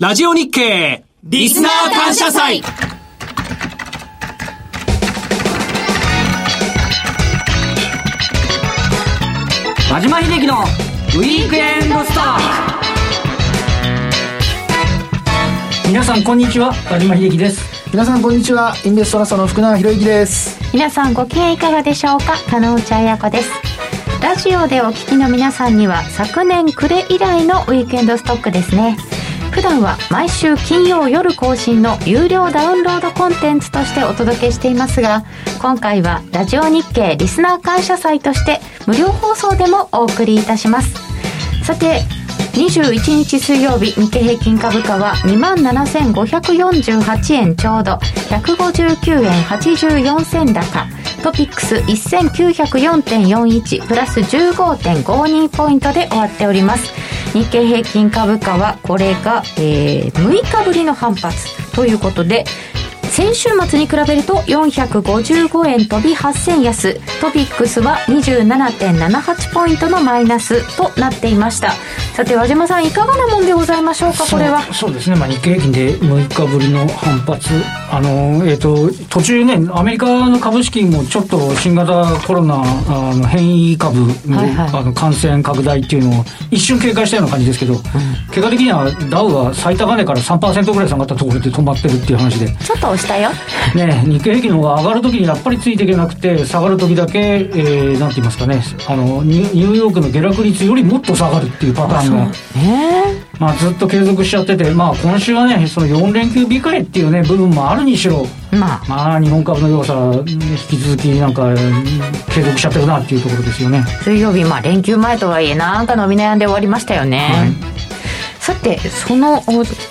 ラジオ日経リスナー感謝祭。和島秀樹のウィークエンドスター皆さんこんにちは和島秀樹です。皆さんこんにちはインベストラストの福永博之です。皆さんご機嫌いかがでしょうか？加納内彩子です。ラジオでお聞きの皆さんには昨年暮れ以来のウィークエンドストックですね普段は毎週金曜夜更新の有料ダウンロードコンテンツとしてお届けしていますが今回はラジオ日経リスナー感謝祭として無料放送でもお送りいたします。さて21日水曜日日経平均株価は27,548円ちょうど159円84銭高。トピックス1904.41プラス15.52ポイントで終わっております。日経平均株価はこれが、えー、6日ぶりの反発ということで先週末に比べると455円飛び8銭安。トピックスは27.78ポイントのマイナスとなっていました。さて和島さんいかがなもんでございましょうかこれは？そうですね、まあ、日経平均で6日ぶりの反発。あの、えーと、途中ねアメリカの株式もちょっと新型コロナあの変異株のはいはい、あの感染拡大っていうのを一瞬警戒したような感じですけど、うん、結果的にはダウは最高値から3%ぐらい下がったところで止まってるっていう話で。ちょっと押したよね日経平均の方が上がるときにやっぱりついていけなくて下がるときだけ、えー、なんて言いますかねあのニューヨークの下落率よりもっと下がるっていうパターンが、まあ、ずっと継続しちゃってて、まあ、今週はね、その4連休控えっていうね、部分もあるにしろ、まあ、まあ、日本株の良さ、引き続きなんか、継続しちゃってるなっていうところですよね。水曜日、まあ、連休前とはいえ、なんか伸び悩んで終わりましたよね。はいさてその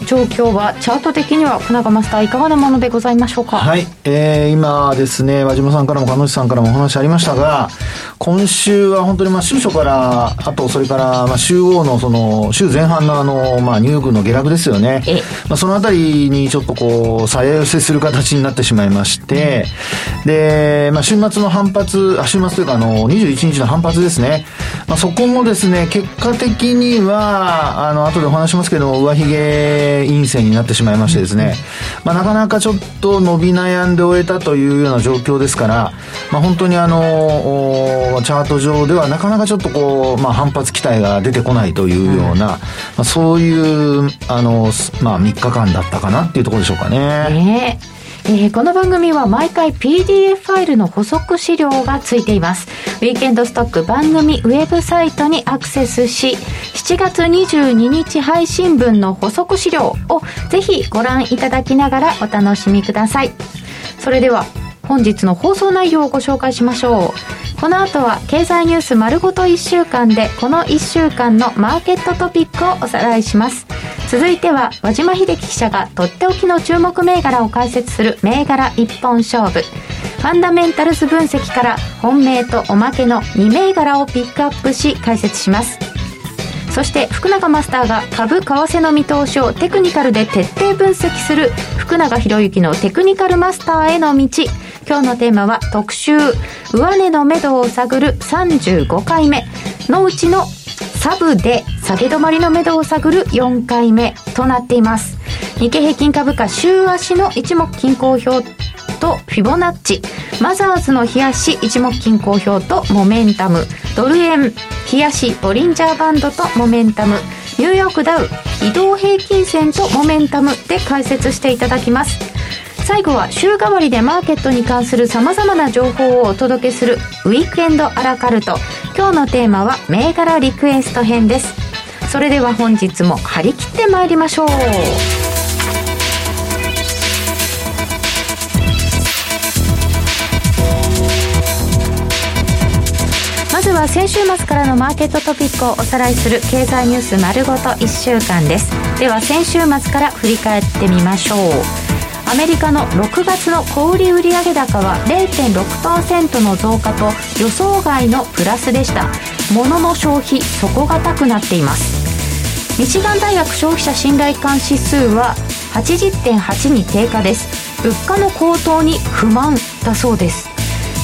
状況はチャート的には船川マスターいかがなものでございましょうか？はい、えー、今ですね和島さんからも鹿野内さんからもお話ありましたが今週は本当にまあ週初からあとそれからまあ週央のその週前半のあのまあニューヨークの下落ですよね。まあそのあたりにちょっとこうさや寄せする形になってしまいまして、うん、でまあ週末の反発あ週末というかあの21日の反発ですね。まあそこもですね結果的にはあの後でお話しますけど上髭陰線になってしまいましてですね、まあ、なかなかちょっと伸び悩んで終えたというような状況ですから、まあ、本当にあのチャート上ではなかなかちょっとこう、まあ、反発期待が出てこないというような、うん、まあ、そういうあの、まあ、3日間だったかなっていうところでしょうかね。え。ーえー、この番組は毎回 PDF ファイルの補足資料がついています。ウィーケンドストック番組ウェブサイトにアクセスし、7月22日配信分の補足資料をぜひご覧いただきながらお楽しみください。それでは本日の放送内容をご紹介しましょう。この後は経済ニュース丸ごと1週間でこの1週間のマーケットトピックをおさらいします。続いては和島秀樹記者がとっておきの注目銘柄を解説する銘柄一本勝負ファンダメンタルズ分析から本命とおまけの2銘柄をピックアップし解説しますそして福永マスターが株為替の見通しをテクニカルで徹底分析する福永博之のテクニカルマスターへの道。今日のテーマは特集。上値の目処を探る35回目。のうちのサブで下げ止まりの目処を探る4回目となっています。日経平均株価週足の一目均衡表とフィボナッチ、マザーズの冷やし一目均衡表とモメンタム、ドル円、冷やしボリンジャーバンドとモメンタム、ニューヨークダウ、移動平均線とモメンタムで解説していただきます。最後は週替わりでマーケットに関する様々な情報をお届けするウィークエンドアラカルト。今日のテーマは銘柄リクエスト編です。それでは本日も張り切ってまいりましょう。は先週末からのマーケットトピックをおさらいする経済ニュース丸ごと1週間です。では先週末から振り返ってみましょう。アメリカの6月の小売売上高は0.6%の増加と予想外のプラスでした。物の消費底堅くなっています。ミシガン大学消費者信頼感指数は80.8に低下です。物価の高騰に不満だそうです。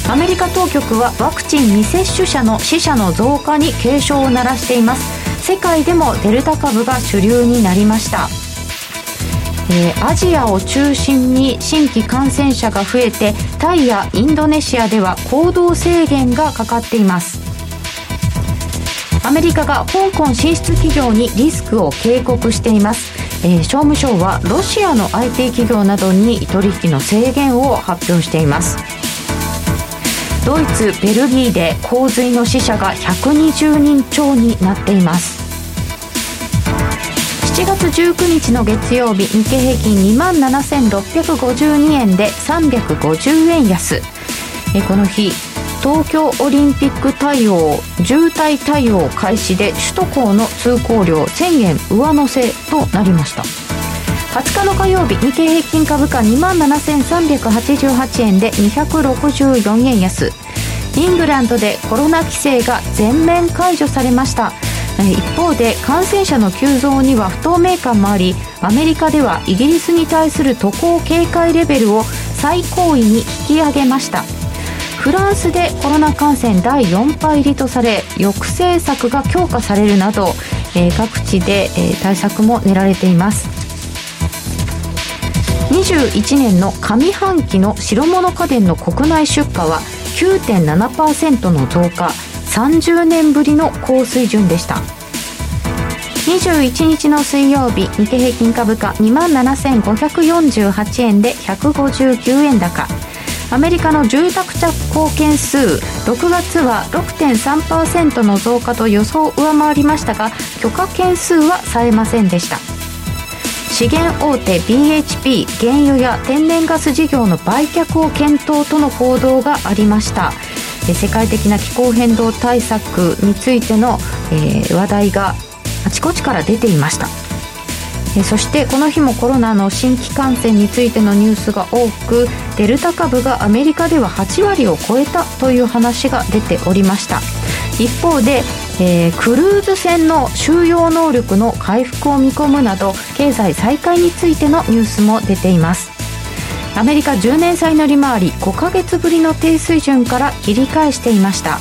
アメリカ当局はワクチン未接種者の死者の増加に警鐘を鳴らしています。世界でもデルタ株が主流になりました。えー、アジアを中心に新規感染者が増えてタイやインドネシアでは行動制限がかかっています。アメリカが香港進出企業にリスクを警告しています、えー、商務省はロシアの IT 企業などに取引の制限を発表しています。ドイツベルギーで洪水の死者が120人超になっています。7月19日の月曜日日経平均2万7652円で350円安。えこの日東京オリンピック対応渋滞対応開始で首都高の通行料1000円上乗せとなりました。20日の火曜日日経平均株価2万7388円で264円安。イングランドでコロナ規制が全面解除されました。一方で感染者の急増には不透明感もありアメリカではイギリスに対する渡航警戒レベルを最高位に引き上げました。フランスでコロナ感染第4波入りとされ抑制策が強化されるなど、えー、各地で、えー、対策も練られています。21年の上半期の白物家電の国内出荷は9.7%の増加30年ぶりの高水準でした。21日の水曜日日経平均株価2万7548円で159円高。アメリカの住宅着工件数6月は6.3%の増加と予想を上回りましたが許可件数はさえませんでした。資源大手 BHP 原油や天然ガス事業の売却を検討との報道がありました。世界的な気候変動対策についての、えー、話題があちこちから出ていました。そしてこの日もコロナの新規感染についてのニュースが多くデルタ株がアメリカでは8割を超えたという話が出ておりました。一方で、えー、クルーズ船の収容能力の回復を見込むなど経済再開についてのニュースも出ています。アメリカ10年債の利回り5ヶ月ぶりの低水準から切り返していました。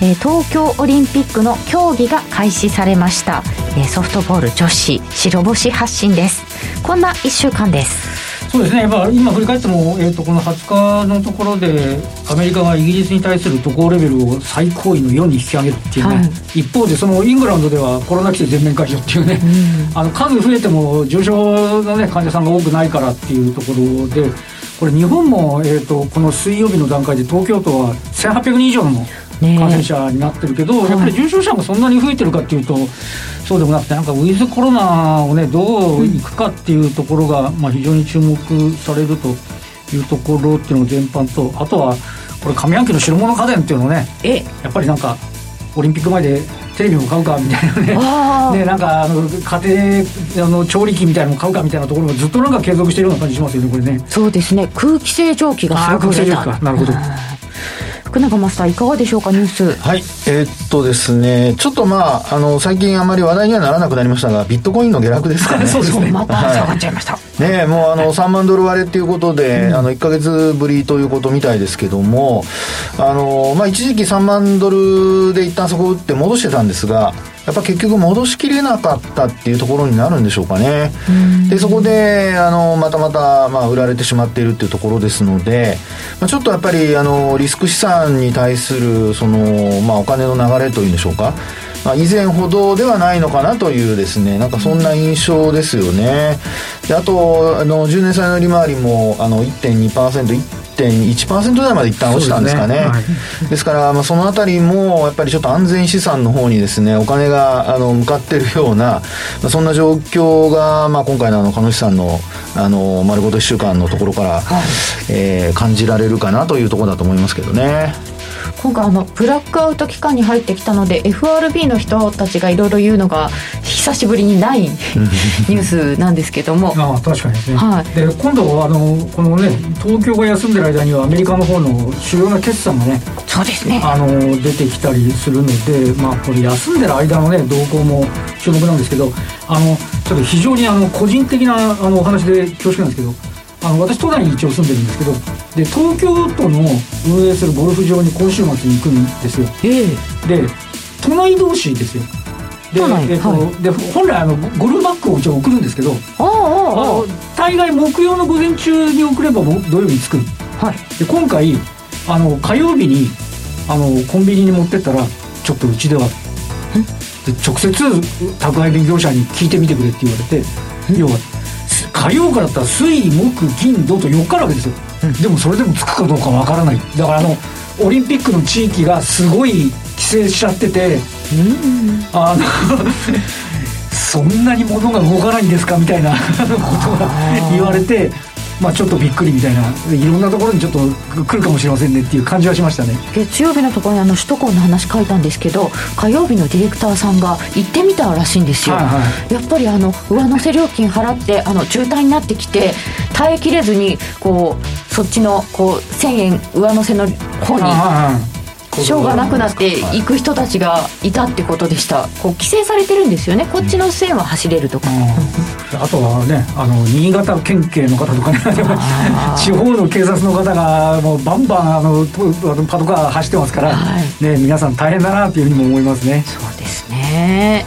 え東京オリンピックの競技が開始されました、えソフトボール女子白星発進です。こんな1週間です。そうですね、まあ、今振り返っても、えーと、この20日のところでアメリカがイギリスに対する渡航レベルを最高位の4に引き上げるっていうね、はい、一方でそのイングランドではコロナ規制全面解除っていうね、うん、あの数増えても重症の、ね、患者さんが多くないからっていうところでこれ日本も、えーと、とこの水曜日の段階で東京都は1800人以上の感染者になってるけど、ね、やっぱり重症者がそんなに増えてるかっていうと、そうでもなくてなんかウィズコロナをねどういくかっていうところが、まあ、非常に注目されるというところっていうの全般とあとはこれ上半期の白物家電っていうのねやっぱりなんかオリンピック前でテレビも買うかみたいなね ねなんかあの家庭あの調理器みたいなのも買うかみたいなところもずっとなんか継続しているような感じしますよねこれね。そうですね。空気清浄機がすごく売れたなるほど福永マスターいかがでしょうかニュース。はいえー、っとですねちょっとまああの最近あまり話題にはならなくなりましたがビットコインの下落ですかね。そうですねまた下がっちゃいました、はい、ねもうあの3万ドル割れっていうことで、うん、あの1か月ぶりということみたいですけどもあのまあ一時期3万ドルで一旦そこを打って戻してたんですがやっぱ結局戻しきれなかったっていうところになるんでしょうかね。で、そこで、あの、またまた、まあ、売られてしまっているっていうところですので、まあ、ちょっとやっぱり、あの、リスク資産に対する、その、まあ、お金の流れというんでしょうか。まあ、以前ほどではないのかなというですね、なんかそんな印象ですよね。で、あと、あの、10年債の利回りも、あの、1.2%、1.1%台まで一旦落ちたんですかね。ですねはい、ですから、まあ、そのあたりも、やっぱりちょっと安全資産の方にですね、お金があの向かっているような、まあ、そんな状況が、まあ、今回のあの、鹿野さんの、あの、丸ごと1週間のところから、はい、えー、感じられるかなというところだと思いますけどね。今回あのブラックアウト期間に入ってきたので FRB の人たちがいろいろ言うのが久しぶりにない ニュースなんですけども。あ確かにですね、はい、で今度あのこのね東京が休んでる間にはアメリカの方の主要な決算がねそうですね。あの出てきたりするのでまあこれ休んでる間のね動向も注目なんですけどあのちょっと非常にあの個人的なあのお話で恐縮なんですけどあの私都内に一応住んでるんですけどで東京都の運営するゴルフ場に今週末に行くんですよ、えー、で都内同士ですよ。で,、えっとはで本来あのゴルフバッグを一応送るんですけどああああの大概木曜の午前中に送ればも土曜日に着く。あはい。で今回あの火曜日にあのコンビニに持ってったらちょっとうちではで直接宅配便業者に聞いてみてくれって言われて要はす火曜からだったら水木金土と4日あるわけですよ、でもそれでもつくかどうかわからない。だからあのオリンピックの地域がすごい規制しちゃっててあの そんなに物が動かないんですかみたいなことが言われてまあちょっとびっくりみたいないろんなところにちょっと来るかもしれませんねっていう感じはしましたね。月曜日のところにあの首都高の話書いたんですけど火曜日のディレクターさんが行ってみたらしいんですよ、はいはやっぱりあの上乗せ料金払ってあの渋滞になってきて耐えきれずにこうそっちのこう1000円上乗せの方にしょうがなくなって行く人たちがいたってことでした。こう規制されてるんですよね。こっちの線は走れるとか、うんあとはねあの新潟県警の方とかね 地方の警察の方がもうバンバンあのパトカー走ってますから、はい。ね、皆さん大変だなっていうふうにも思いますね。そうですね。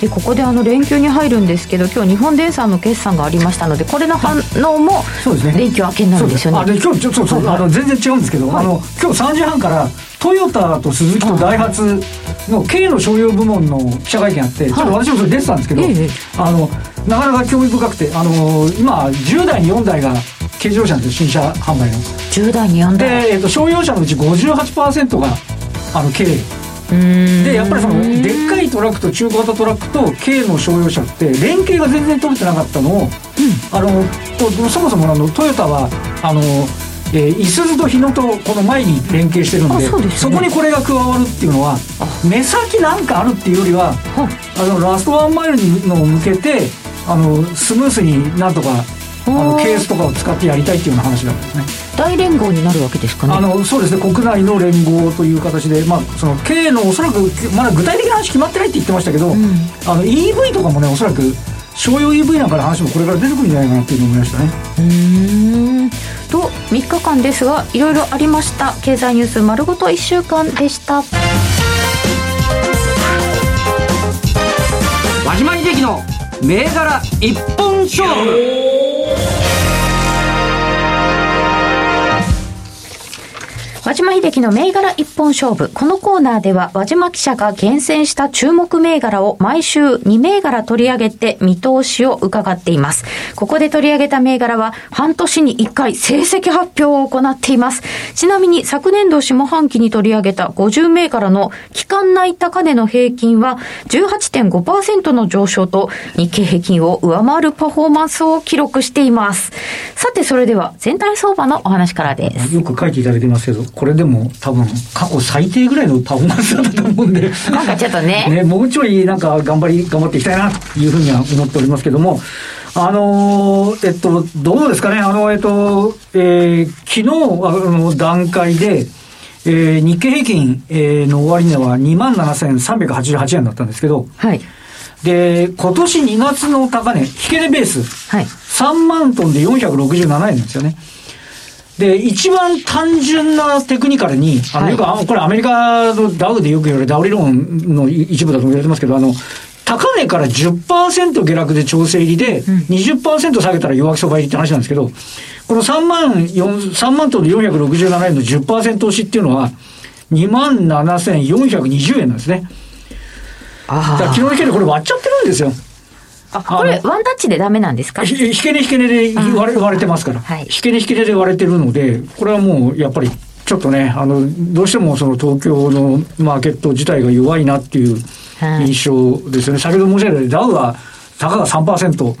でここであの連休に入るんですけど今日日本電産の決算がありましたのでこれの反応もそうですね。連休明けになるんですよね。あで今日ちょそうそう、の全然違うんですけど、あの今日3時半からトヨタとスズキとダイハツの軽の商用部門の記者会見あって、ちょっと私もそれ出てたんですけど、ええ。あのなかなか興味深くてあの今10台に4台が軽自動車なんです。よ新車販売の。10代に4代。で、えっと、商用車のうち58%があの軽。でやっぱりそのでっかいトラックと中小型トラックと軽の商用車って連携が全然取れてなかったのを、あのとそもそもあのトヨタはあの、えー、いすゞと日野とこの前に連携してるんであそうですね。こにこれが加わるっていうのは目先なんかあるっていうよりはあのラストワンマイルにのを向けてあのスムースになんとかあのケースとかを使ってやりたいっていうような話なんですね。大連合になるわけですかね。あのそうですね。国内の連合という形で、まあ、その経営のおそらくまだ具体的な話決まってないって言ってましたけど、あの EV とかもねおそらく商用 EV なんかの話もこれから出てくるんじゃないかなっていうのを思いましたね。うーん。と3日間ですがいろいろありました。経済ニュース丸ごと1週間でした。和島秀樹の銘柄一本勝負。和島秀樹の銘柄一本勝負。このコーナーでは和島記者が厳選した注目銘柄を毎週2銘柄取り上げて見通しを伺っています。ここで取り上げた銘柄は半年に1回成績発表を行っています。ちなみに昨年度下半期に取り上げた50銘柄の期間内高値の平均は18.5%の上昇と日経平均を上回るパフォーマンスを記録しています。さてそれでは全体相場のお話からです。よく書いていただいてますけどこれでも多分過去最低ぐらいのパフォーマンスだったと思うんでなんかちょっとねねもうちょいなんか頑張り頑張っていきたいなというふうには思っておりますけどもあのーえっとどうですかねあのえっと、えー昨日あの段階でえー日経平均、えーの終値は27,388円だったんですけど、はい。で、今年2月の高値、引け値ベース、はい。3万トンで467円なんですよね。で、一番単純なテクニカルに、あの、はいよく、あこれアメリカのダウでよく言われるダウ理論の一部だと言われてますけど、あの、高値から10%下落で調整入りで、20%下げたら弱気相場入りって話なんですけど、この3万4、3万トンで467円の10%押しっていうのは、2万7420円なんですね。だからあ昨日の引け値これ割っちゃってるんですよ。あ。これ、ワンタッチでダメなんですか？ひ引け値引け値で割れ割れてますから、はい引け値引け値で割れてるので、これはもうやっぱりちょっとね、あの、どうしてもその東京のマーケット自体が弱いなっていうはい印象ですよね。先ほど申し上げたようにダウは、たかが3%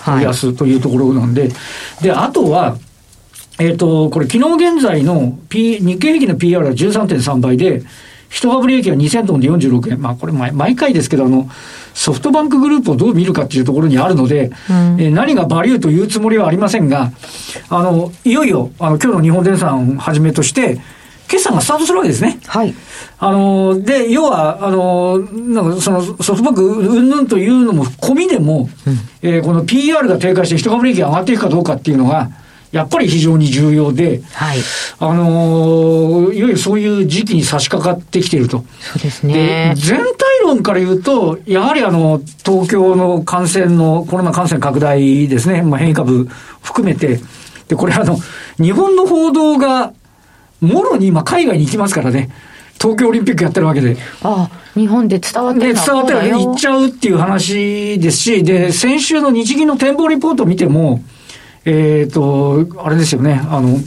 はい安というところなんで、で、あとは、えっ、と、これ昨日現在の、P、日経平均の PR は13.3倍で、一株利益は2000トンで46円。まあこれ毎毎回ですけど、あの、ソフトバンクグループをどう見るかっていうところにあるので、えー何がバリューというつもりはありませんが、あの、いよいよ、あの、今日の日本電産をはじめとして、決算がスタートするわけですね。はい。あの、で、要は、あの、なんかそのソフトバンクうんぬんというのも込みでも、えーこの PR が低下して一株利益が上がっていくかどうかっていうのが、やっぱり非常に重要で、はい。あのいよいよそういう時期に差し掛かってきていると。そうですでね。全体論から言うと、やはりあの、東京の感染の、コロナ感染拡大ですね、まあ、変異株含めて、で、これあの、日本の報道が、もろに今海外に行きますからね。東京オリンピックやってるわけで。ああ、日本で伝わってる伝わってる行っちゃうっていう話ですし、で、先週の日銀の展望リポートを見ても、えっ、ー、と、あれですよね、あの、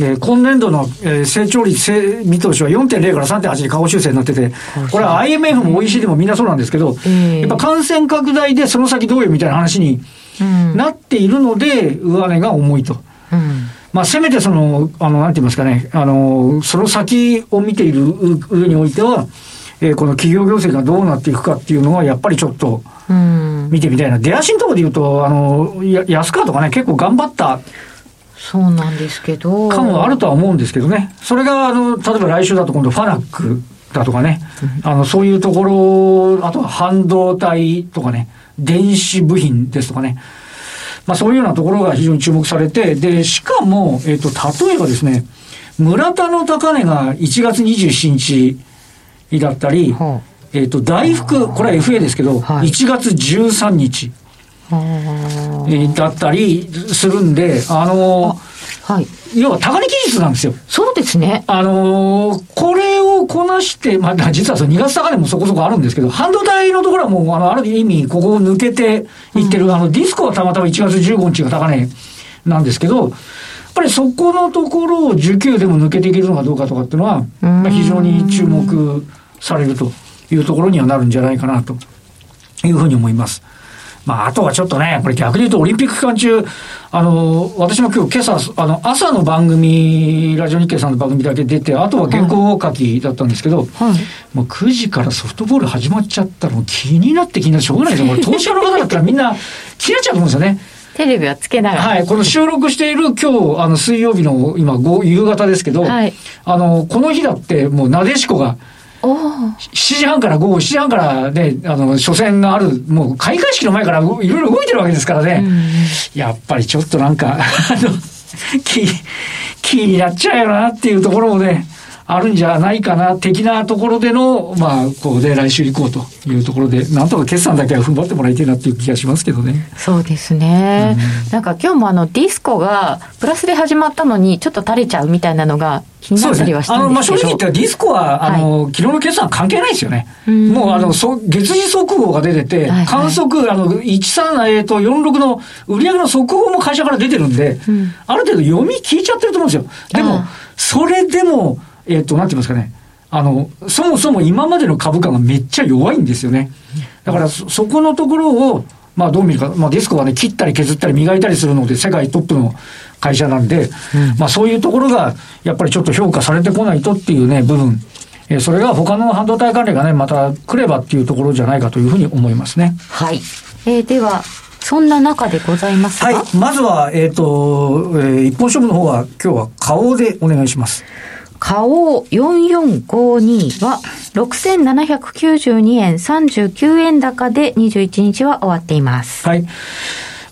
えー、今年度の、えー、成長率見通しは4.0から3.8に下方修正になってて、これは IMF も OECD もみんなそうなんですけど、やっぱ感染拡大でその先どういうみたいな話になっているので、上値が重いと。うん。まあ、せめてその、あの、なんて言いますかね、あの、その先を見ている上においては、えー、この企業業績がどうなっていくかっていうのは、やっぱりちょっと、見てみたいな。出足のところで言うと、あの、安川とかね、結構頑張ったそうなんですけど。感はあるとは思うんですけどね。それが、あの、例えば来週だと今度ファナックだとかね、うん、あの、そういうところ、あとは半導体とかね、電子部品ですとかね。まあそういうようなところが非常に注目されて、で、しかも、えっ、ー、と、例えばですね、村田の高値が1月27日だったり、はあ、えっ、ー、と、大福、これは FA ですけど、はい、1月13日。だったりするんで、あのはい。要は高値期日なんですよ。そうですね。あのー、これをこなして、まあ、実はその2月高値もそこそこあるんですけど、半導体のところはもう、あの、ある意味、ここを抜けていってる、うん、あの、ディスコはたまたま1月15日が高値なんですけど、やっぱりそこのところを需給でも抜けていけるのかどうかとかっていうのは、まあ、非常に注目されるというところにはなるんじゃないかなというふうに思います。まあ、あとはちょっとね、これ逆に言うとオリンピック期間中、あの、私も今日今朝、あの、朝の番組、ラジオ日経さんの番組だけ出て、あとは原稿書きだったんですけど、はい、もう9時からソフトボール始まっちゃったら、もう気になって気になってしょうがないですよ。これ、投資家の方だったらみんな気になっちゃうと思うんですよね。テレビはつけながら。はい。この収録している今日、あの、水曜日の今、夕方ですけど、はい、あの、この日だって、もう、なでしこが、7時半から午後7時半からね、あの、初戦がある、もう開会式の前からいろいろ動いてるわけですからね。やっぱりちょっとなんか、あの、気、気になっちゃうよなっていうところもね、あるんじゃないかな、的なところでの、まあ、こうで来週行こうというところで、なんとか決算だけは踏ん張ってもらいたいなっていう気がしますけどね。そうですね。うん、なんか今日もあの、ディスコがプラスで始まったのに、ちょっと垂れちゃうみたいなのが気になったりはしたんですけど、ね、あの、まあ、正直言ったらディスコは、あの、はい、昨日の決算関係ないですよね。うもう、あの、そ月次速報が出てて、はいはい、観測、あの、13、えっ、ー、と、46の売上の速報も会社から出てるんで、うん、ある程度読み聞いちゃってると思うんですよ。でも、それでも、えっ、ー、と、なんて言いますかね。あの、そもそも今までの株価がめっちゃ弱いんですよね。だからそ、そこのところを、まあどう見るか、まあディスコはね、切ったり削ったり磨いたりするので、世界トップの会社なんで、うん、まあそういうところが、やっぱりちょっと評価されてこないとっていうね、部分。えー、それが他の半導体関連がね、また来ればっていうところじゃないかというふうに思いますね。はい。えー、では、そんな中でございますはい。まずは、えっ、ー、と、えー、一本勝負の方は今日は顔でお願いします。花王4452は6792円39円高で21日は終わっています。はい。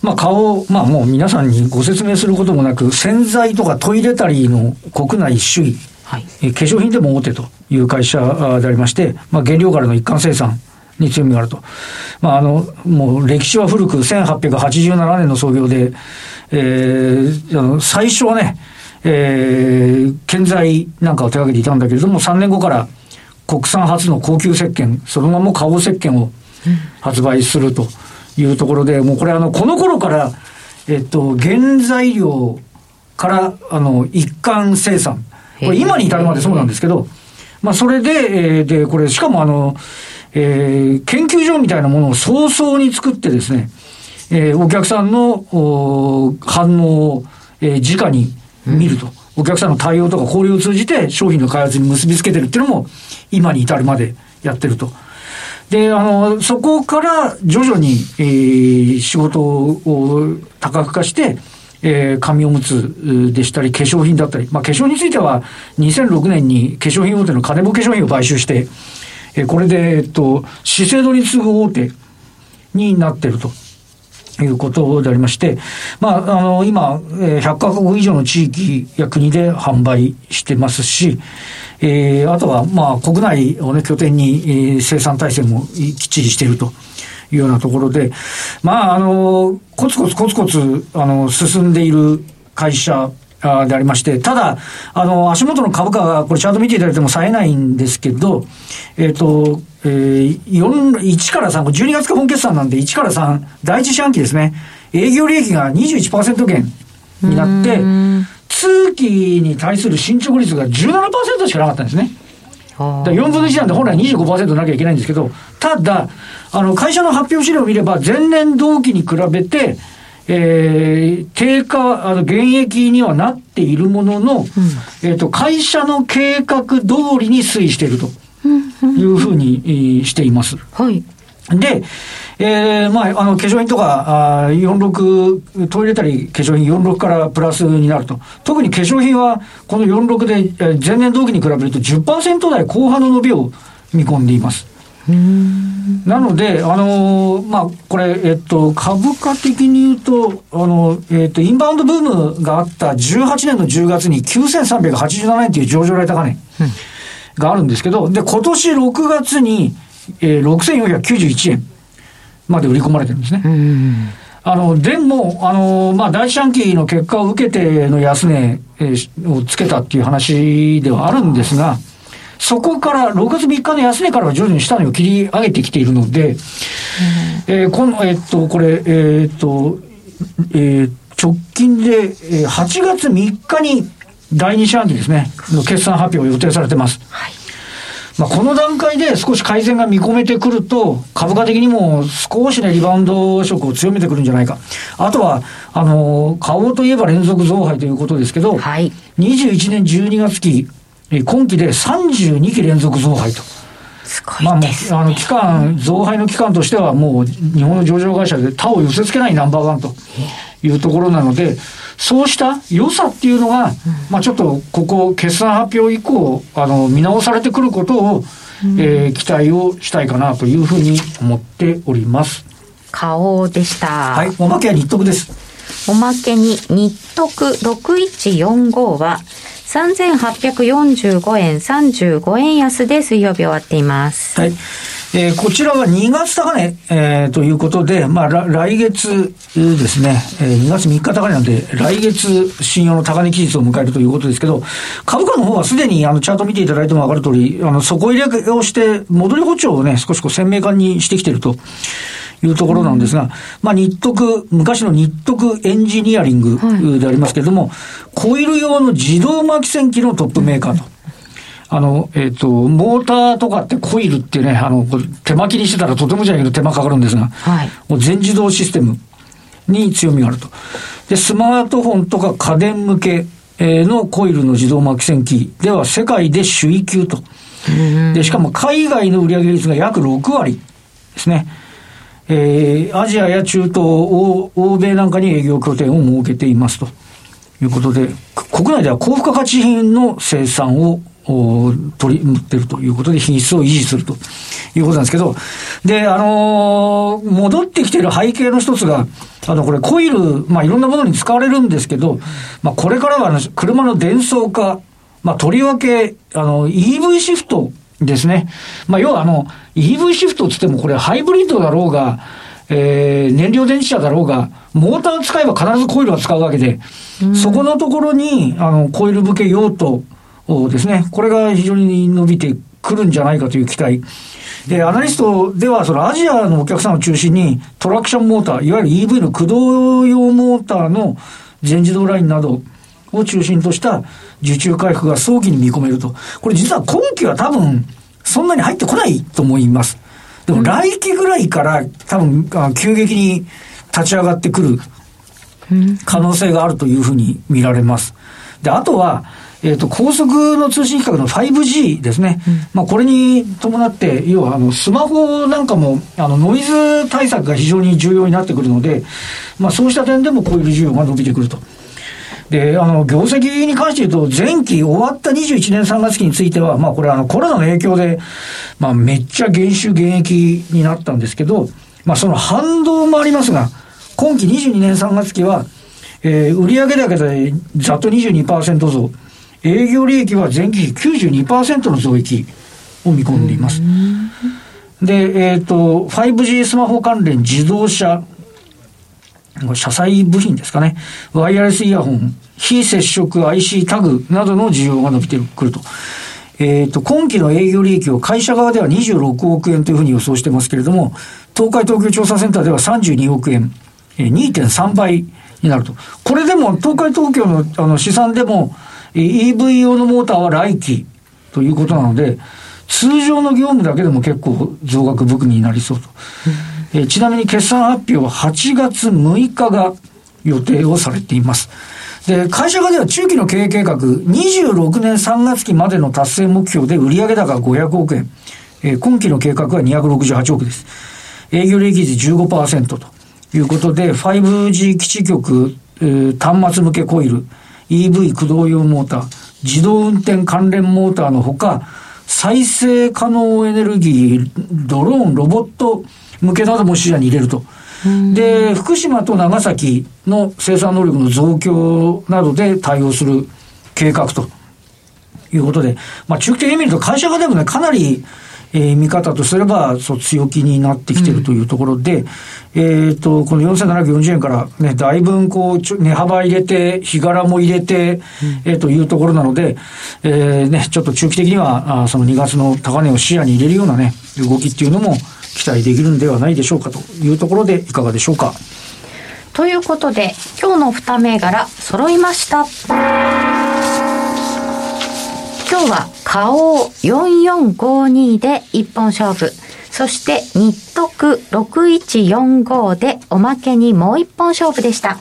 まあ、顔、まあもう皆さんにご説明することもなく、洗剤とかトイレタリーの国内首位、はい、え化粧品でも大手という会社でありまして、まあ、原料からの一貫生産に強みがあると。まあ、あの、もう歴史は古く、1887年の創業で、えー、あの最初はね、えー、建材なんかを手掛けていたんだけれども、3年後から国産初の高級石鹸、そのまま花王石鹸を発売するというところで、もうこれあの、この頃から、えっと、原材料から、あの、一貫生産。これ今に至るまでそうなんですけど、まあそれで、えー、で、これしかもあの、えー、研究所みたいなものを早々に作ってですね、えー、お客さんのお反応を、えー、直に見ると。お客さんの対応とか交流を通じて商品の開発に結びつけてるっていうのも今に至るまでやってると。で、あの、そこから徐々に、えー、仕事を多角化して、えー、紙おむつでしたり、化粧品だったり、まあ、化粧については、2006年に化粧品大手の金子化粧品を買収して、えー、これで、えっと、資生堂に次ぐ大手になってるということでありまして、まあ、あの、今、100カ国以上の地域や国で販売してますし、えー、あとは、まあ、国内をね、拠点に、えー、生産体制もきっちりしているというようなところで、まあ、あの、コツコツコツコツ、あの、進んでいる会社でありまして、ただ、あの、足元の株価が、これチャート見ていただいても冴えないんですけど、えっ、ー、と、えー、4、1から3、12月か本決算なんで1から3、第一四半期ですね、営業利益が21%減になって、通期に対する進捗率が17%しかなかったんですね。4分の1なんで本来25%なきゃいけないんですけど、ただ、あの、会社の発表資料を見れば、前年同期に比べて、えー、低下、あの、減益にはなっているものの、うん、えっ、ー、と、会社の計画通りに推移しているというふうにしています。はい。で、えー、まあ、あの、化粧品とか、あ46、トイレたり化粧品46からプラスになると。特に化粧品は、この46で、前年同期に比べると10%台後半の伸びを見込んでいます。なので、あのー、まあ、これ、えっと、株価的に言うと、あの、えっと、インバウンドブームがあった18年の10月に9387円という上場来高値があるんですけど、で、今年6月に、えー、6491円まで売り込まれてるんですね。あの、でも、あの、まあ、第四半期の結果を受けての安値をつけたっていう話ではあるんですが、そこから6月3日の安値からは徐々に下値を切り上げてきているので、うん、えー、この、えー、っと、これ、えー、っと、えー、直近で、えー、8月3日に第2四半期ですね、の決算発表を予定されてます。はいまあ、この段階で少し改善が見込めてくると、株価的にも少しね、リバウンド色を強めてくるんじゃないか。あとは、あの、買おうといえば連続増配ということですけど、はい、21年12月期、今期で32期連続増配と。すごいです、ね、まあ、あの、期間、増配の期間としてはもう、日本の上場会社で他を寄せ付けないナンバーワンというところなので、そうした良さっていうのが、うん、まあちょっとここ決算発表以降、あの、見直されてくることを、うん、えー、期待をしたいかなというふうに思っております。顔でした。はい、おまけは日徳です。おまけに日徳6145は、3845円35円安で水曜日終わっています。はい。えー、こちらは2月高値、えー、ということで、まあ、来月ですね、えー、2月3日高値なんで、来月信用の高値期日を迎えるということですけど、株価の方はすでにあのチャート見ていただいても分かる通り、あの底入れをして、戻り補調をね、少しこう鮮明化にしてきていると。いうところなんですが、まあ、日徳、昔の日徳エンジニアリングでありますけれども、はい、コイル用の自動巻き線機のトップメーカーと。あの、えっ、ー、と、モーターとかってコイルってね、あの、手巻きにしてたらとてもじゃないけど手間かかるんですが、はい、もう全自動システムに強みがあると。で、スマートフォンとか家電向けのコイルの自動巻き線機では世界で首位級と。で、しかも海外の売上率が約6割ですね。えー、アジアや中東、欧米なんかに営業拠点を設けていますということで、国内では高付加価値品の生産を取り、持ってるということで品質を維持するということなんですけど、で、あのー、戻ってきてる背景の一つが、あの、これコイル、まあ、いろんなものに使われるんですけど、まあ、これからは車の電装化、まあ、とりわけ、あの、EV シフトですね。まあ、要はあの、EV シフトつってもこれハイブリッドだろうが、えー、燃料電池車だろうが、モーター使えば必ずコイルは使うわけで、そこのところに、あの、コイル向け用途ですね。これが非常に伸びてくるんじゃないかという期待。で、アナリストでは、そのアジアのお客さんを中心に、トラクションモーター、いわゆる EV の駆動用モーターの全自動ラインなどを中心とした受注回復が早期に見込めると。これ実は今期は多分、そんなに入ってこないと思います。でも来期ぐらいから多分、急激に立ち上がってくる可能性があるというふうに見られます。で、あとは、えっ、ー、と、高速の通信規格の 5G ですね。うん、まあ、これに伴って、要は、あの、スマホなんかも、あの、ノイズ対策が非常に重要になってくるので、まあ、そうした点でもこういう需要が伸びてくると。で、あの、業績に関して言うと、前期終わった21年3月期については、まあ、これ、あの、コロナの影響で、まあ、めっちゃ減収減益になったんですけど、まあ、その反動もありますが、今期22年3月期は、えー、売上高でざっと22%増、営業利益は前期比92%の増益を見込んでいます。で、えっ、ー、と、5G スマホ関連自動車、車載部品ですかね。ワイヤレスイヤホン、非接触 IC タグなどの需要が伸びてくると。えっ、ー、と、今期の営業利益を会社側では26億円というふうに予想してますけれども、東海東京調査センターでは32億円、2.3倍になると。これでも、東海東京のあの試算でも、EV 用のモーターは来期ということなので、通常の業務だけでも結構増額含みになりそうと。えー、ちなみに決算発表は8月6日が予定をされています。で、会社側では中期の経営計画、26年3月期までの達成目標で売上高500億円。えー、今期の計画は268億です。営業利益率15%ということで、5G 基地局、えー、端末向けコイル、EV 駆動用モーター、自動運転関連モーターのほか、再生可能エネルギー、ドローン、ロボット向けなども視野に入れると。で、福島と長崎の生産能力の増強などで対応する計画ということで、まあ中期的に見ると会社がでもね、かなり、えー、見方とすれば、そう、強気になってきてるというところで、うん、えっ、と、この4740円からね、だいぶこう、値幅入れて、日柄も入れて、うん、えー、というところなので、えー、ね、ちょっと中期的には、あその2月の高値を視野に入れるようなね、動きっていうのも、期待できるんではないでしょうかというところでいかがでしょうか。ということで、今日の2銘柄揃いました。今日は、花王4452で一本勝負。そして、日徳6145でおまけにもう一本勝負でした。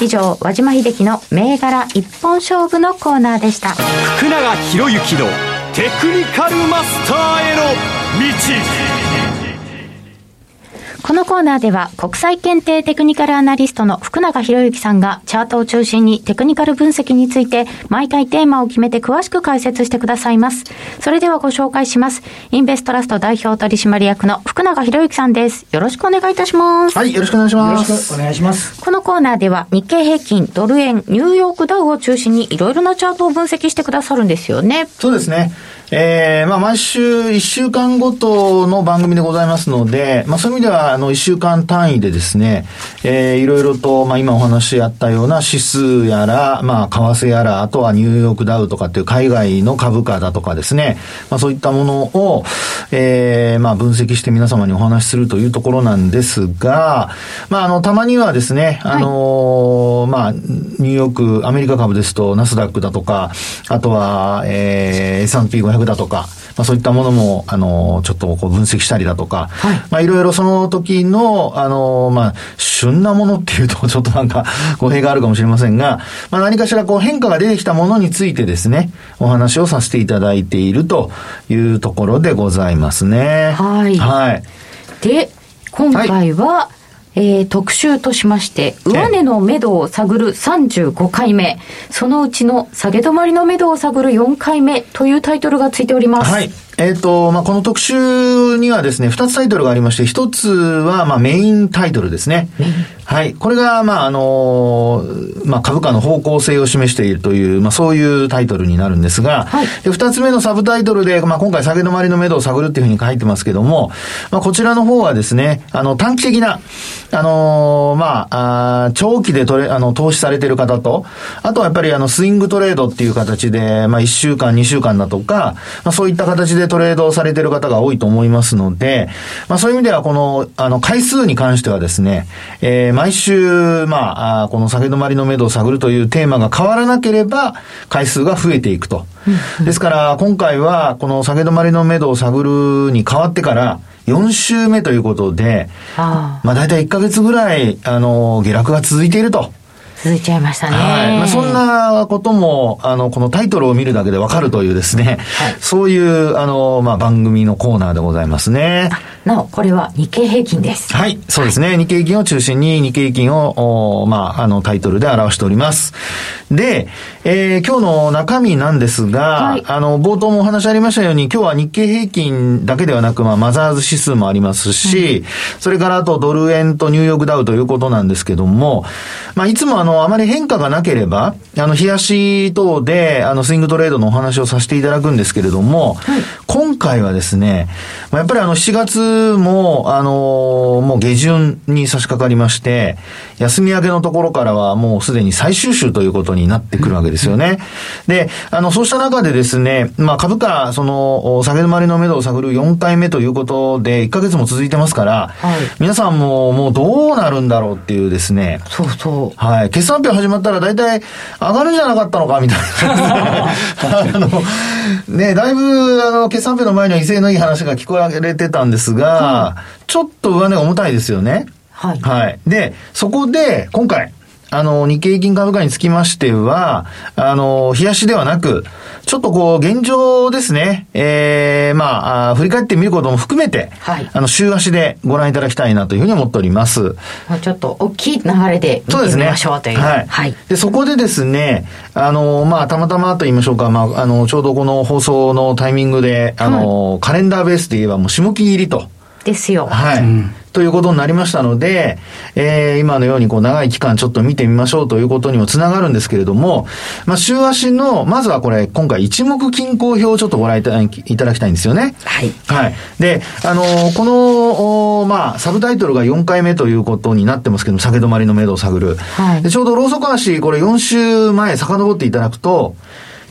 以上、和島秀樹の銘柄一本勝負のコーナーでした。福永博之のテクニカルマスターへの道。このコーナーでは国際検定テクニカルアナリストの福永博之さんがチャートを中心にテクニカル分析について毎回テーマを決めて詳しく解説してくださいます。それではご紹介します。インベストラスト代表取締役の福永博之さんです。よろしくお願いいたします。はい、よろしくお願いします。よろしくお願いします。このコーナーでは日経平均、ドル円、ニューヨークダウを中心にいろいろなチャートを分析してくださるんですよね。そうですね。えー、まあ、毎週1週間ごとの番組でございますので、まあ、そういう意味では、あの、1週間単位でですね、えー、いろいろと、まあ、今お話しあったような指数やら、まあ、為替やら、あとはニューヨークダウとかっていう海外の株価だとかですね、まあ、そういったものを、えー、まあ、分析して皆様にお話しするというところなんですが、まあ、あの、たまにはですね、あの、はい、まあ、ニューヨーク、アメリカ株ですと、ナスダックだとか、あとは、えー、S&P500 だとか、まあ、そういったものも、あの、ちょっとこう分析したりだとか、はい、まあ、いろいろその時の、あの、まあ、旬なものっていうと、ちょっとなんか、語弊があるかもしれませんが、まあ、何かしらこう変化が出てきたものについてですね、お話をさせていただいているというところでございますね。はい。はい。で、今回は、はいえー、特集としまして、上値の目処を探る35回目、そのうちの下げ止まりの目処を探る4回目というタイトルがついております。はい。えっ、ー、と、まあ、この特集にはですね、二つタイトルがありまして、一つは、まあ、メインタイトルですね。はい。これが、まあ、あのまあ、株価の方向性を示しているという、まあ、そういうタイトルになるんですが、はい、で二つ目のサブタイトルで、まあ、今回下げ止まりの目処を探るっていうふうに書いてますけども、まあ、こちらの方はですね、あの、短期的な、あのまあ、あ長期でトレ、あの、投資されている方と、あとはやっぱり、あの、スイングトレードっていう形で、まあ、一週間、二週間だとか、まあ、そういった形でトレードされている方が多いと思いますので、まあそういう意味ではこの、あの、回数に関してはですね、えー、毎週、まあ、この下げ止まりの目処を探るというテーマが変わらなければ、回数が増えていくと。ですから、今回は、この下げ止まりの目処を探るに変わってから、4週目ということで、まあ大体1ヶ月ぐらい、あの、下落が続いていると。続いちゃいましたね。はい。まあ、そんなことも、あの、このタイトルを見るだけでわかるというですね、そういう、あの、まあ、番組のコーナーでございますね。なお、これは日経平均です。はい、そうですね。日経平均を中心に日経平均を、おまあ、あの、タイトルで表しております。で、えー今日の中身なんですが、はいあの、冒頭もお話ありましたように、今日は日経平均だけではなく、まあ、マザーズ指数もありますし、それからあとドル円とニューヨークダウということなんですけども、まあ、いつもあの、あまり変化がなければ、あの、冷やし等で、あの、スイングトレードのお話をさせていただくんですけれども、今回はですね、まあ、やっぱりあの、7月も、あの、もう下旬に差し掛かりまして、休み明けのところからはもうすでに最終週ということになってくるわけですよね。で、あの、そうした中でですね、まあ、株価、その、お下げ止まりの目処を探る4回目ということで、1ヶ月も続いてますから、はい皆さんももうどうなるんだろうっていうですね、そうそう。はい。決算発表始まったら大体上がるんじゃなかったのかみたいな。あの、ね、だいぶ、あの、決算発表の前には威勢のいい話が聞こえてたんですが、ちょっと上値が重たいですよね。はい。はい。で、そこで、今回、あの、日経平均株価につきましては、あの、冷やしではなく、ちょっとこう、現状ですね、ええまああ、振り返ってみることも含めて、はいあの、週足でご覧いただきたいなというふうに思っております。もうちょっと大きい流れで見てみそうですね。ましょうという。はい。はい。で、そこでですね、あの、まあ、たまたまと言いましょうか、まあ、あの、ちょうどこの放送のタイミングで、あの、カレンダーベースで言えばもう下期入りと。ですよ。はい。ということになりましたので、えー今のようにこう長い期間ちょっと見てみましょうということにもつながるんですけれども、まあ、週足の、まずはこれ、今回一目均衡表をちょっとご覧いただきいただきたいんですよね。はい。はい。で、あのーこの、おまあ、サブタイトルが4回目ということになってますけども、下げ止まりの目処を探る。はいでちょうどローソク足、これ4週前遡っていただくと、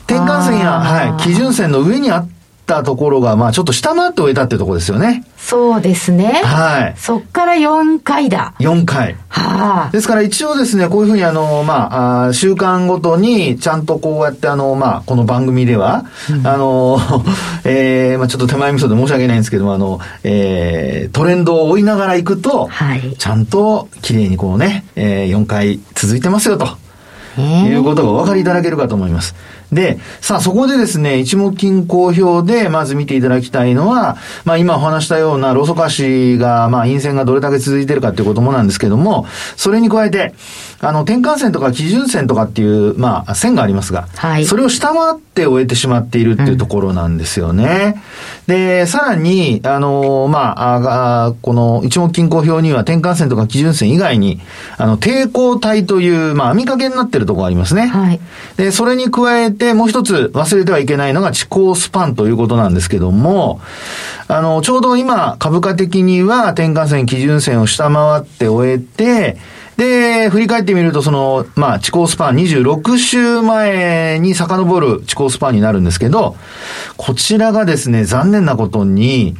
転換線や、はい、基準線の上にあったところが、まあ、ちょっと下回って終えたっていうところですよね。そうですね。はい。そっから4回だ。4回。はあ。ですから一応ですね、こういうふうにあの、まあ、あー週間ごとにちゃんとこうやってあの、まあ、この番組では、あの、えーまあ、ちょっと手前味噌で申し訳ないんですけども、あの、えートレンドを追いながら行くと、はいちゃんと綺麗にこうね、えー4回続いてますよと。いうことがお分かりいただけるかと思います。で、さあそこでですね、一目均衡表でまず見ていただきたいのは、まあ今お話したようなローソク足が、まあ陰線がどれだけ続いてるかっていうこともなんですけども、それに加えて、あの、転換線とか基準線とかっていう、まあ線がありますが、はいそれを下回って終えてしまっているっていうところなんですよね。で、さらに、あの、まあ、あこの一目均衡表には転換線とか基準線以外に、あの、抵抗体という、まあ、網掛けになってるところがありますね。はい。で、それに加えて、でもう一つ忘れてはいけないのが地高スパンということなんですけども、あの、ちょうど今、株価的には転換線、基準線を下回って終えて、で、振り返ってみると、その、まあ、地高スパン26週前に遡る地高スパンになるんですけど、こちらがですね、残念なことに、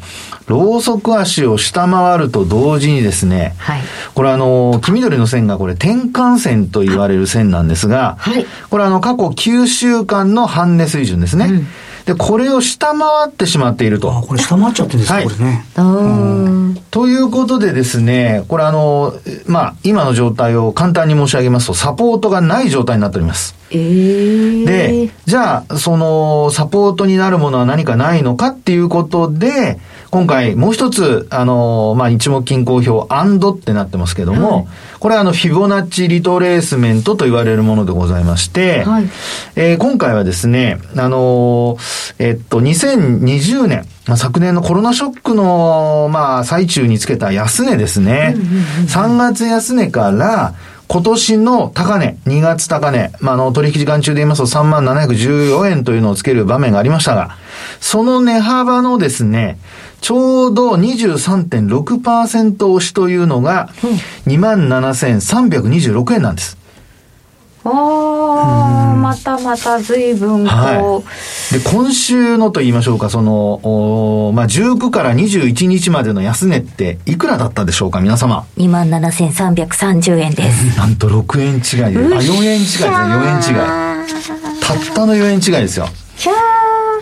ローソク足を下回ると同時にですね、はい。これあの、黄緑の線がこれ転換線と言われる線なんですが、はいこれあの、過去9週間の半値水準ですね。で、これを下回ってしまっているあ、と。これ下回っちゃってるんですか、はいこれね。うーん。ということでですね、これあの、まあ、今の状態を簡単に申し上げますと、サポートがない状態になっております。ええで、じゃあ、その、サポートになるものは何かないのかっていうことで、今回もう一つ、あの、まあ、一目均衡表、アンドってなってますけども、これはあの、フィボナッチリトレースメントと言われるものでございまして、はいえー今回はですね、あのえっと、2020年、まあ、昨年のコロナショックの、まあ、最中につけた安値ですね。3月安値から、今年の高値、2月高値、まあ、あの、取引時間中で言いますと3万714円というのをつける場面がありましたが、その値幅のですね、ちょうど23.6%押しというのが、27,326円なんです。ああ、またまた随分こう、はい。で、今週のと言いましょうか、その、おまあ、19から21日までの安値っていくらだったでしょうか、皆様？2万7330円です。なんと6円違いで、あ、4円違いですね、4円違い。たったの4円違いですよ。キャ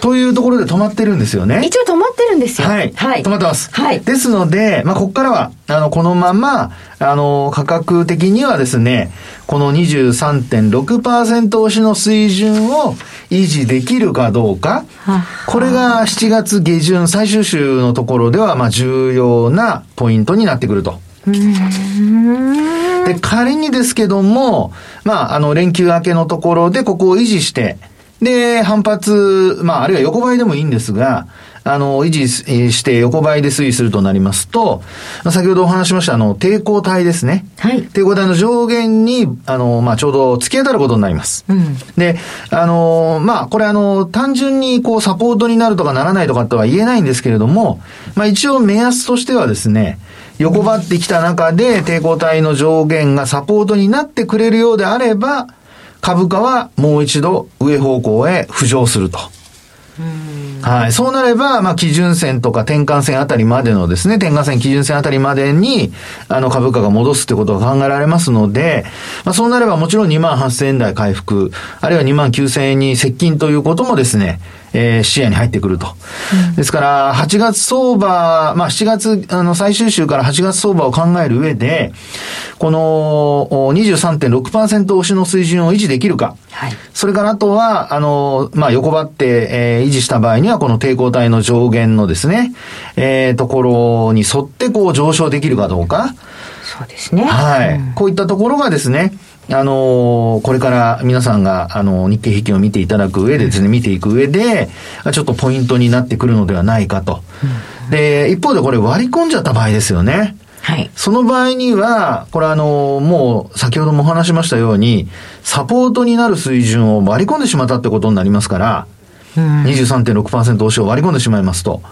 というところで止まってるんですよね。一応止まってるんですよ。はい。はい。止まってます。はい。ですので、まあ、ここからは、あの、このまま、あの、価格的にはですね、この23.6%押しの水準を維持できるかどうか、これが7月下旬最終週のところでは、まあ、重要なポイントになってくると。で、仮にですけども、まあ、あの、連休明けのところでここを維持して、で、反発、まあ、あるいは横ばいでもいいんですが、あの、維持して横ばいで推移するとなりますと、先ほどお話しましたあの、抵抗体ですね。はい。抵抗体の上限に、あの、まあ、ちょうど突き当たることになります。うん。で、あの、まあ、これあの、単純にこう、サポートになるとかならないとかとは言えないんですけれども、まあ、一応目安としてはですね、横ばってきた中で抵抗体の上限がサポートになってくれるようであれば、株価はもう一度上方向へ浮上すると。はい。そうなれば、まあ、基準線とか転換線あたりまでのですね、転換線、基準線あたりまでに、あの、株価が戻すってことが考えられますので、まあ、そうなればもちろん2万8000円台回復、あるいは2万9000円に接近ということもですね、えー、視野に入ってくると。うん、ですから、8月相場、まあ、7月、あの、最終週から8月相場を考える上で、この23.6%押しの水準を維持できるか。はい。それからあとは、あの、まあ、横ばって、えー、維持した場合には、この抵抗体の上限のですね、えー、ところに沿ってこう上昇できるかどうか。そうですね。はい。うん、こういったところがですね、あのー、これから皆さんが、あの、日経平均を見ていただく上でですね、見ていく上で、ちょっとポイントになってくるのではないかと。で、一方でこれ割り込んじゃった場合ですよね。はい。その場合には、これあの、もう先ほどもお話しましたように、サポートになる水準を割り込んでしまったってことになりますから、23.6%押しを割り込んでしまいますと。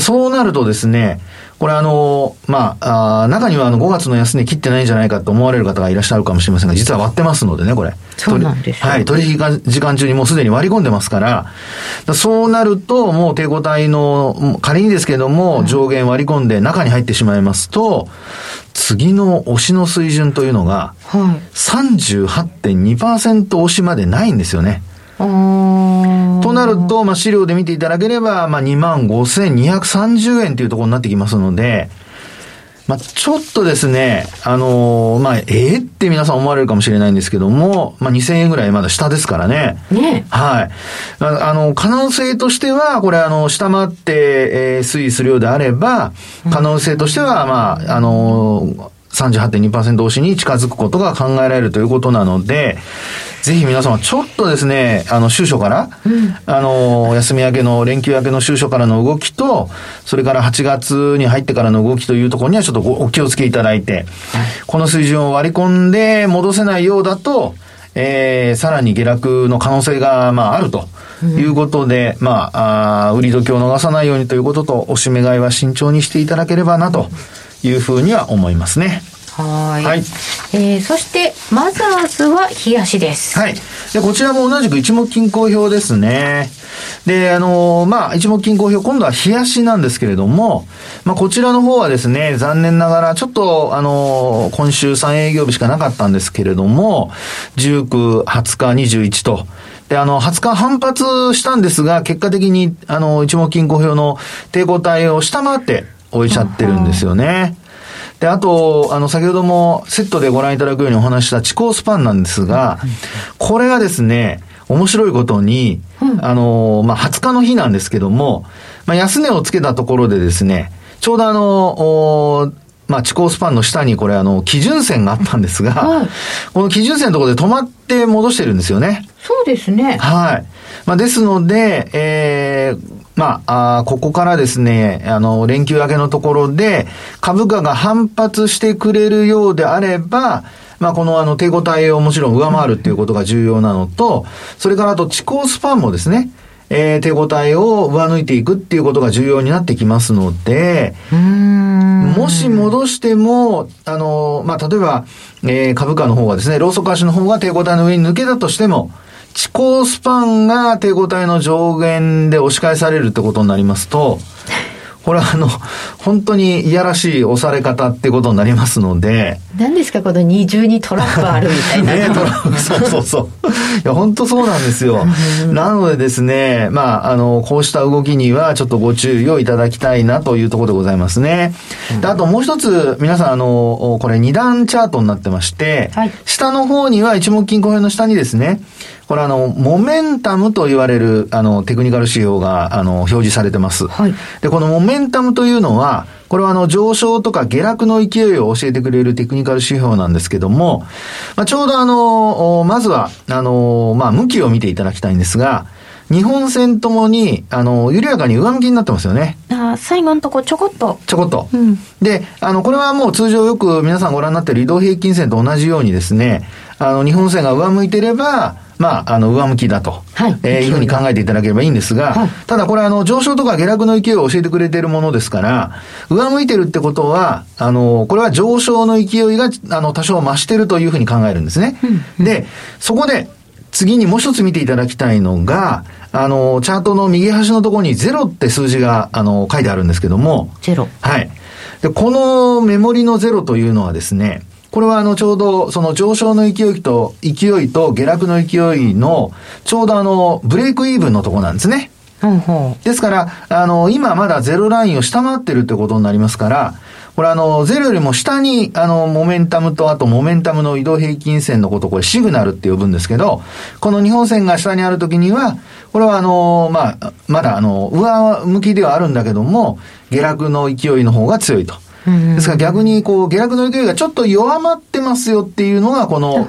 そうなるとですね、これあの、まあ、あ中にはあの5月の安値切ってないんじゃないかと思われる方がいらっしゃるかもしれませんが、実は割ってますのでね、これ。そうなんですはい、取引時間中にもうすでに割り込んでますから、そうなると、もう抵抗体の、仮にですけども、上限割り込んで中に入ってしまいますと、次の押しの水準というのが、38.2%押しまでないんですよね。となると、まあ、資料で見ていただければ、まあ、25,230円というところになってきますので、まあ、ちょっとですね、あのー、まあ、ええー、って皆さん思われるかもしれないんですけども、まあ、2000円ぐらいまだ下ですからね。ねはい。あの、可能性としては、これ、あの、下回って、えー、推移するようであれば、可能性としては、まあ、あのー、38.2%押しに近づくことが考えられるということなので、ぜひ皆様ちょっとですね、あの、週初から、うん、あの、休み明けの、連休明けの週初からの動きと、それから8月に入ってからの動きというところにはちょっとお気をつけいただいて、この水準を割り込んで戻せないようだと、えー、さらに下落の可能性が、まあ、あるということで、うん、まああ、売り時を逃さないようにということと、おしめ買いは慎重にしていただければなというふうには思いますね。はい。はい。えー、そして、マザーズは冷やしです。はい。で、こちらも同じく一目均衡表ですね。で、あのー、まあ、一目均衡表、今度は冷やしなんですけれども、まあ、こちらの方はですね、残念ながら、ちょっと、あのー、今週3営業日しかなかったんですけれども、19、20日、21と、で、あの、20日反発したんですが、結果的に、あの、一目均衡表の抵抗体を下回って置いちゃってるんですよね。で、あと、あの、先ほどもセットでご覧いただくようにお話した地高スパンなんですが、これがですね、面白いことに、あの、まあ、20日の日なんですけども、まあ、安値をつけたところでですね、ちょうどあの、まあ、地高スパンの下にこれあの、基準線があったんですが、はい、この基準線のところで止まって戻してるんですよね。そうですね。はい。まあ、ですので、えー、まあ、あここからですね、あの、連休明けのところで、株価が反発してくれるようであれば、まあ、このあの、抵抗体をもちろん上回るっていうことが重要なのと、それからあと、地高スパンもですね、えー、抵抗体を上抜いていくっていうことが重要になってきますので、もし戻しても、あの、まあ、例えば、えー、株価の方がですね、ローソク足の方が抵抗体の上に抜けたとしても、地高スパンが抵抗体の上限で押し返されるってことになりますと、これはあの、本当にいやらしい押され方ってことになりますので。何ですかこの二重にトラップあるみたいな。ねトラップ、そうそうそう。いや、本当そうなんですよ。なのでですね、まあ、あの、こうした動きにはちょっとご注意をいただきたいなというところでございますね。であともう一つ、皆さん、あの、これ二段チャートになってまして、はい、下の方には一目金庫編の下にですね、これあの、モメンタムと言われる、あの、テクニカル指標が、あの、表示されてます。はい。で、このモメンタムというのは、これはあの、上昇とか下落の勢いを教えてくれるテクニカル指標なんですけども、まあ、ちょうどあの、まずは、あの、まあ、向きを見ていただきたいんですが、日本線ともに、あの、緩やかに上向きになってますよね。あ最後のとこちょこっと。ちょこっと。うん、で、あの、これはもう通常よく皆さんご覧になっている移動平均線と同じようにですね、あの、日本線が上向いてれば、まあ、あの、上向きだと、はい、えー、いうふうに考えていただければいいんですが、はい、ただこれあの、上昇とか下落の勢いを教えてくれているものですから、上向いてるってことは、あの、これは上昇の勢いが、あの、多少増してるというふうに考えるんですね。うん、で、そこで、次にもう一つ見ていただきたいのが、あの、チャートの右端のところにゼロって数字が、あの、書いてあるんですけども。ゼロ。はい。で、このメモリのゼロというのはですね、これはあの、ちょうど、その上昇の勢いと、勢いと下落の勢いの、ちょうどあの、ブレイクイーブンのとこなんですね。ですから、あの、今まだゼロラインを下回ってるってことになりますから、これあの、ゼロよりも下に、あの、モメンタムと、あとモメンタムの移動平均線のこと、これシグナルって呼ぶんですけど、この日本線が下にあるときには、これはあの、まあ、まだあの、上向きではあるんだけども、下落の勢いの方が強いと。ですから逆にこう下落の勢いがちょっと弱まってますよっていうのがこの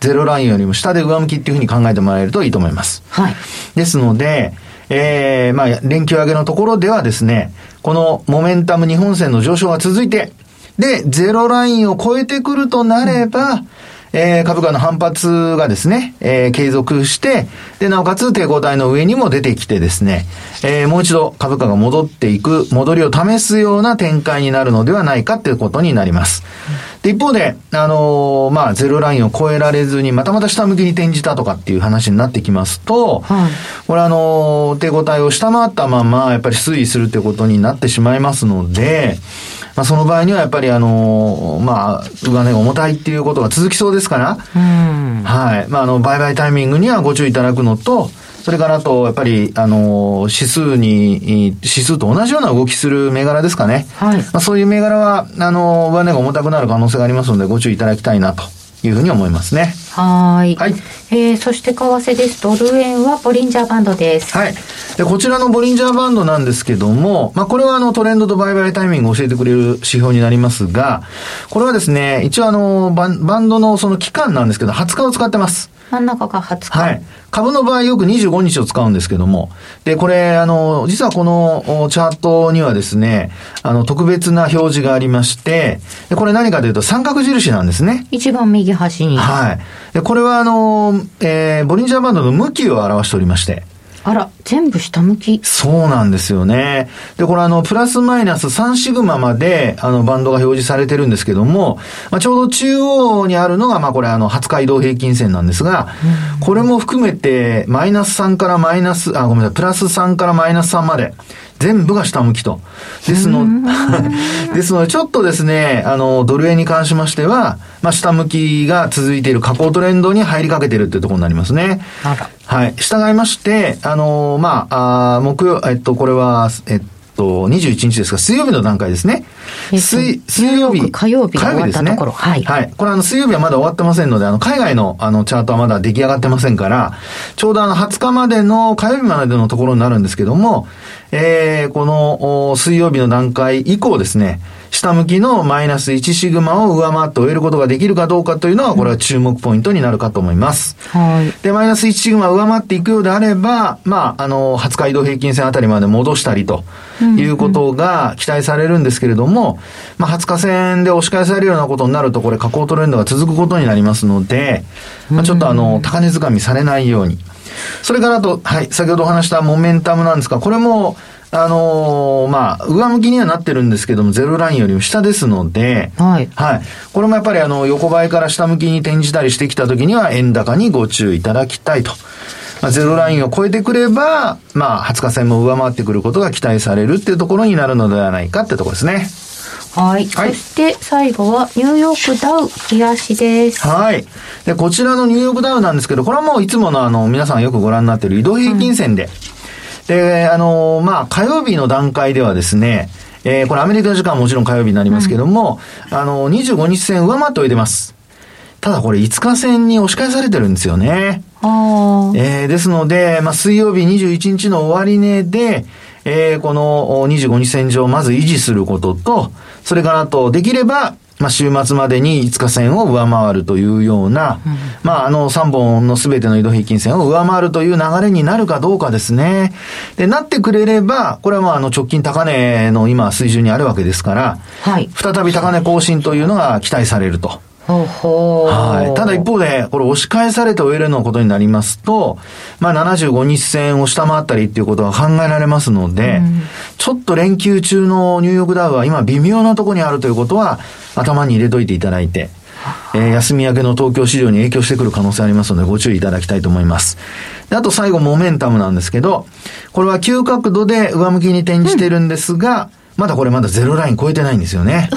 ゼロラインよりも下で上向きっていうふうに考えてもらえるといいと思います。はい。ですので、えー、まあ、連休上げのところではですね、このモメンタム日本線の上昇が続いて、で、ゼロラインを超えてくるとなれば、うんえー、株価の反発がですね、えー、継続して、で、なおかつ抵抗体の上にも出てきてですね、えー、もう一度株価が戻っていく、戻りを試すような展開になるのではないかということになります。で、一方で、あのー、まあ、ゼロラインを超えられずに、またまた下向きに転じたとかっていう話になってきますと、はい、これあのー、抵抗体を下回ったまま、やっぱり推移するということになってしまいますので、まあ、その場合にはやっぱりあのー、まあ、上値が重たいっていうことが続きそうですから、はい。まあ、あの、売買タイミングにはご注意いただくのと、それからあと、やっぱり、あの、指数に、指数と同じような動きする銘柄ですかね。はい。まあ、そういう銘柄は、あの、上値が重たくなる可能性がありますので、ご注意いただきたいなというふうに思いますね。はい。はい。えー、そして為替です。ドル円はボリンジャーバンドです。はい。で、こちらのボリンジャーバンドなんですけども、まあ、これはあのトレンドと売買タイミングを教えてくれる指標になりますが、これはですね、一応あの、バンバンドのその期間なんですけど、20日を使ってます。真ん中が20日。はい。株の場合よく25日を使うんですけども、で、これ、あの、実はこのチャートにはですね、あの、特別な表示がありまして、で、これ何かというと三角印なんですね。一番右端に。はい。で、これはあの、えー、ボリンジャーバンドの向きを表しておりまして、あら、全部下向き。そうなんですよね。で、これあの、プラスマイナス3シグマまで、あの、バンドが表示されてるんですけども、まあ、ちょうど中央にあるのが、まあ、これあの、20日移動平均線なんですが、これも含めて、マイナス3からマイナス、あ、ごめんなさい、プラス3からマイナス3まで、全部が下向きと。ですの、ですので、ちょっとですね、あの、ドル円に関しましては、まあ、下向きが続いている下降トレンドに入りかけているっていうところになりますね。はい。従いまして、あの、まあ、あ木曜、えっと、これは、えっと、21日ですか、水曜日の段階ですね。水、水曜日。火曜日火曜日ですね。はい。はい。これあの、水曜日はまだ終わってませんので、あの、海外のあの、チャートはまだ出来上がってませんから、ちょうどあの、20日までの、火曜日までのところになるんですけども、えー、この、水曜日の段階以降ですね、下向きのマイナス1シグマを上回って終えることができるかどうかというのは、これは注目ポイントになるかと思います。はい。で、マイナス1シグマ上回っていくようであれば、まあ、あの、20日移動平均線あたりまで戻したりということが期待されるんですけれども、まあ、20日線で押し返されるようなことになると、これ下降トレンドが続くことになりますので、まあ、ちょっとあの、高値掴みされないように。それからあと、はい、先ほどお話したモメンタムなんですが、これも、あのー、まあ、上向きにはなってるんですけども、ゼロラインよりも下ですので、はい。はい。これもやっぱりあの、横ばいから下向きに転じたりしてきたときには、円高にご注意いただきたいと。まあ、ゼロラインを超えてくれば、まあ、20日線も上回ってくることが期待されるっていうところになるのではないかってところですね。はい。はいそして最後はニューヨークダウ東です。はい。で、こちらのニューヨークダウなんですけど、これはもういつものあの、皆さんよくご覧になっている移動平均線で、で、あの、まあ、火曜日の段階ではですね、えーこれアメリカ時間はもちろん火曜日になりますけども、あの、25日線上回っておいてます。ただこれ5日線に押し返されてるんですよね。えーですので、まあ、水曜日21日の終値で、えーこのお25日線上をまず維持することと、それからあと、できれば、まあ、週末までに5日線を上回るというような、まあ、あの、3本の全ての移動平均線を上回るという流れになるかどうかですね。で、なってくれれば、これはまあ、あの、直近高値の今、水準にあるわけですから、はい。再び高値更新というのが期待されると。はい。ただ一方で、これ押し返されて終えるのことになりますと、まあ75日線を下回ったりっていうことが考えられますので、ちょっと連休中のニューヨークダウは今微妙なところにあるということは頭に入れといていただいて、えー休み明けの東京市場に影響してくる可能性ありますのでご注意いただきたいと思います。であと最後モメンタムなんですけど、これは急角度で上向きに転じてるんですが、まだこれまだゼロライン超えてないんですよね。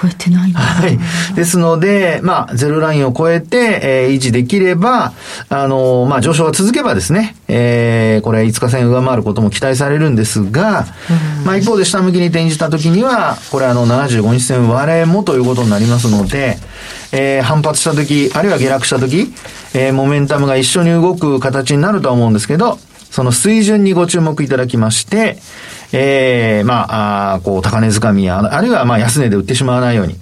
超えてないんだ。はい。ですので、まあ、ゼロラインを超えて、えー維持できれば、あのーまあ、上昇が続けばですね、えーこれ5日線上回ることも期待されるんですが、まあ、一方で下向きに転じた時には、これあの、75日線割れもということになりますので、えー反発した時、あるいは下落した時、えーモメンタムが一緒に動く形になるとは思うんですけど、その水準にご注目いただきまして、えー、まあ、あーこう、高値掴みや、あるいはまあ、安値で売ってしまわないように、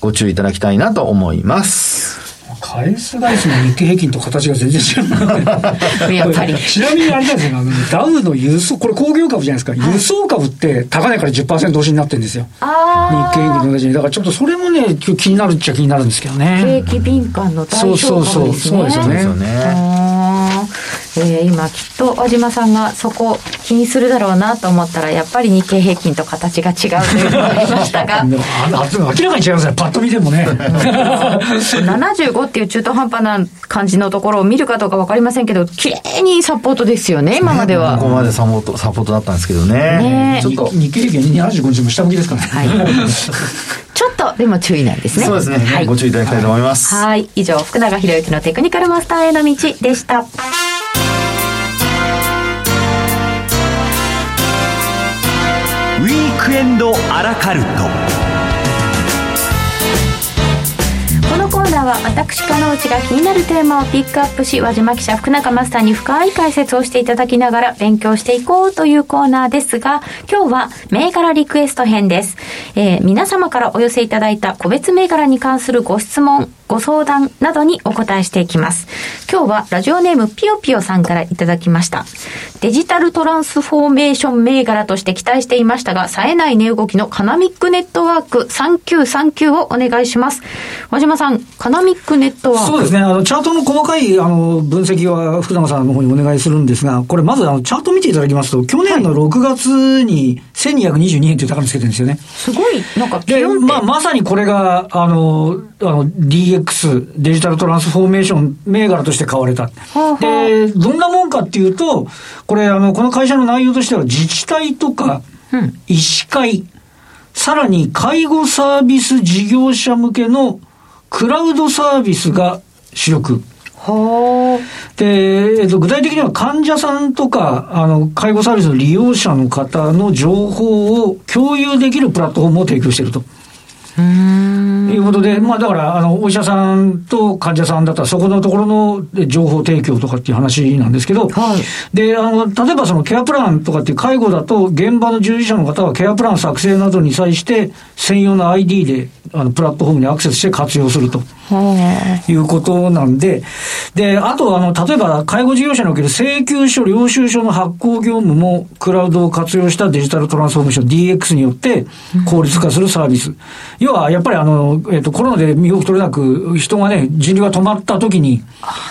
ご注意いただきたいなと思います。返す返すの日経平均と形が全然違う やっぱり。ちなみにあれなんですよあのダウの輸送これ工業株じゃないですか、輸送株って高値から10%押しになってるんですよ。あ日経平均と同じに。だからちょっとそれもね今日気になるっちゃ気になるんですけどあ。ね。景気敏感の代表そうそうそう。株ですね。そうですよねえー今きっと和島さんがそこ気にするだろうなと思ったらやっぱり日経平均と形が違うというのがありましたが 明らかに違いますねパッと見てもね 75っていう中途半端な感じのところを見るかどうか分かりませんけど綺麗にサポートですよね今までは。ここまでサポート、サポートだったんですけどね。ねえちょっと、日経平均75日も下向きですからね、はい、ちょっとでも注意なんですね。そうですね、はいご注意いただきたいと思います。はい。以上、福永博之のテクニカルマスターへの道でした。エンドアラカルト。ーは私、加納内が気になるテーマをピックアップし、和島記者、福永マスターに深い解説をしていただきながら勉強していこうというコーナーですが、今日は銘柄リクエスト編です。えー皆様からお寄せいただいた個別銘柄に関するご質問、ご相談などにお答えしていきます。今日はラジオネームピヨピヨさんからいただきました。デジタルトランスフォーメーション銘柄として期待していましたが、冴えない値動きのカナミックネットワーク3939をお願いします。和島さん、カナミックネットワーク。そうですね。あの、チャートの細かい、あの、分析は福永さんの方にお願いするんですが、これまず、あの、チャート見ていただきますと、去年の6月に1222円という高値つけてるんですよね。すごい、なんかピで。まあ、まさにこれが、あの、あの、DX、デジタルトランスフォーメーション銘柄として買われた。はあはあで、どんなもんかっていうと、これ、あの、この会社の内容としては、自治体とか、うん医師会、さらに介護サービス事業者向けのクラウドサービスが主力。はで、えっと、具体的には患者さんとか、あの、介護サービスの利用者の方の情報を共有できるプラットフォームを提供していると。あ。うーん。いうことで、まあだから、あの、お医者さんと患者さんだったら、そこのところのえ情報提供とかっていう話なんですけど、はいで、あの、例えばそのケアプランとかっていう介護だと、現場の従事者の方はケアプラン作成などに際して、専用の ID で、あの、プラットフォームにアクセスして活用すると。はいうことなんで、で、あと、あの、例えば、介護事業者における請求書、領収書の発行業務も、クラウドを活用したデジタルトランスフォーメーション DX によって、効率化するサービス。要は、やっぱりあの、えっ、と、コロナで身動き取れなく、人がね、人流が止まった時に、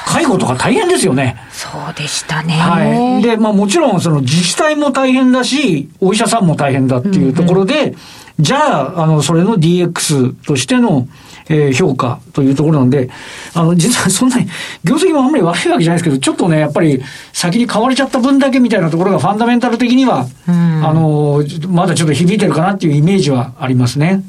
介護とか大変ですよね。あ。そうでしたね。はい。で、まあもちろん、その自治体も大変だし、お医者さんも大変だっていうところで、じゃあ、あの、それの DX としての、えー、評価というところなんで、あの、実はそんなに、業績もあんまり悪いわけじゃないですけど、ちょっとね、やっぱり先に買われちゃった分だけみたいなところがファンダメンタル的には、あの、まだちょっと響いてるかなっていうイメージはありますね。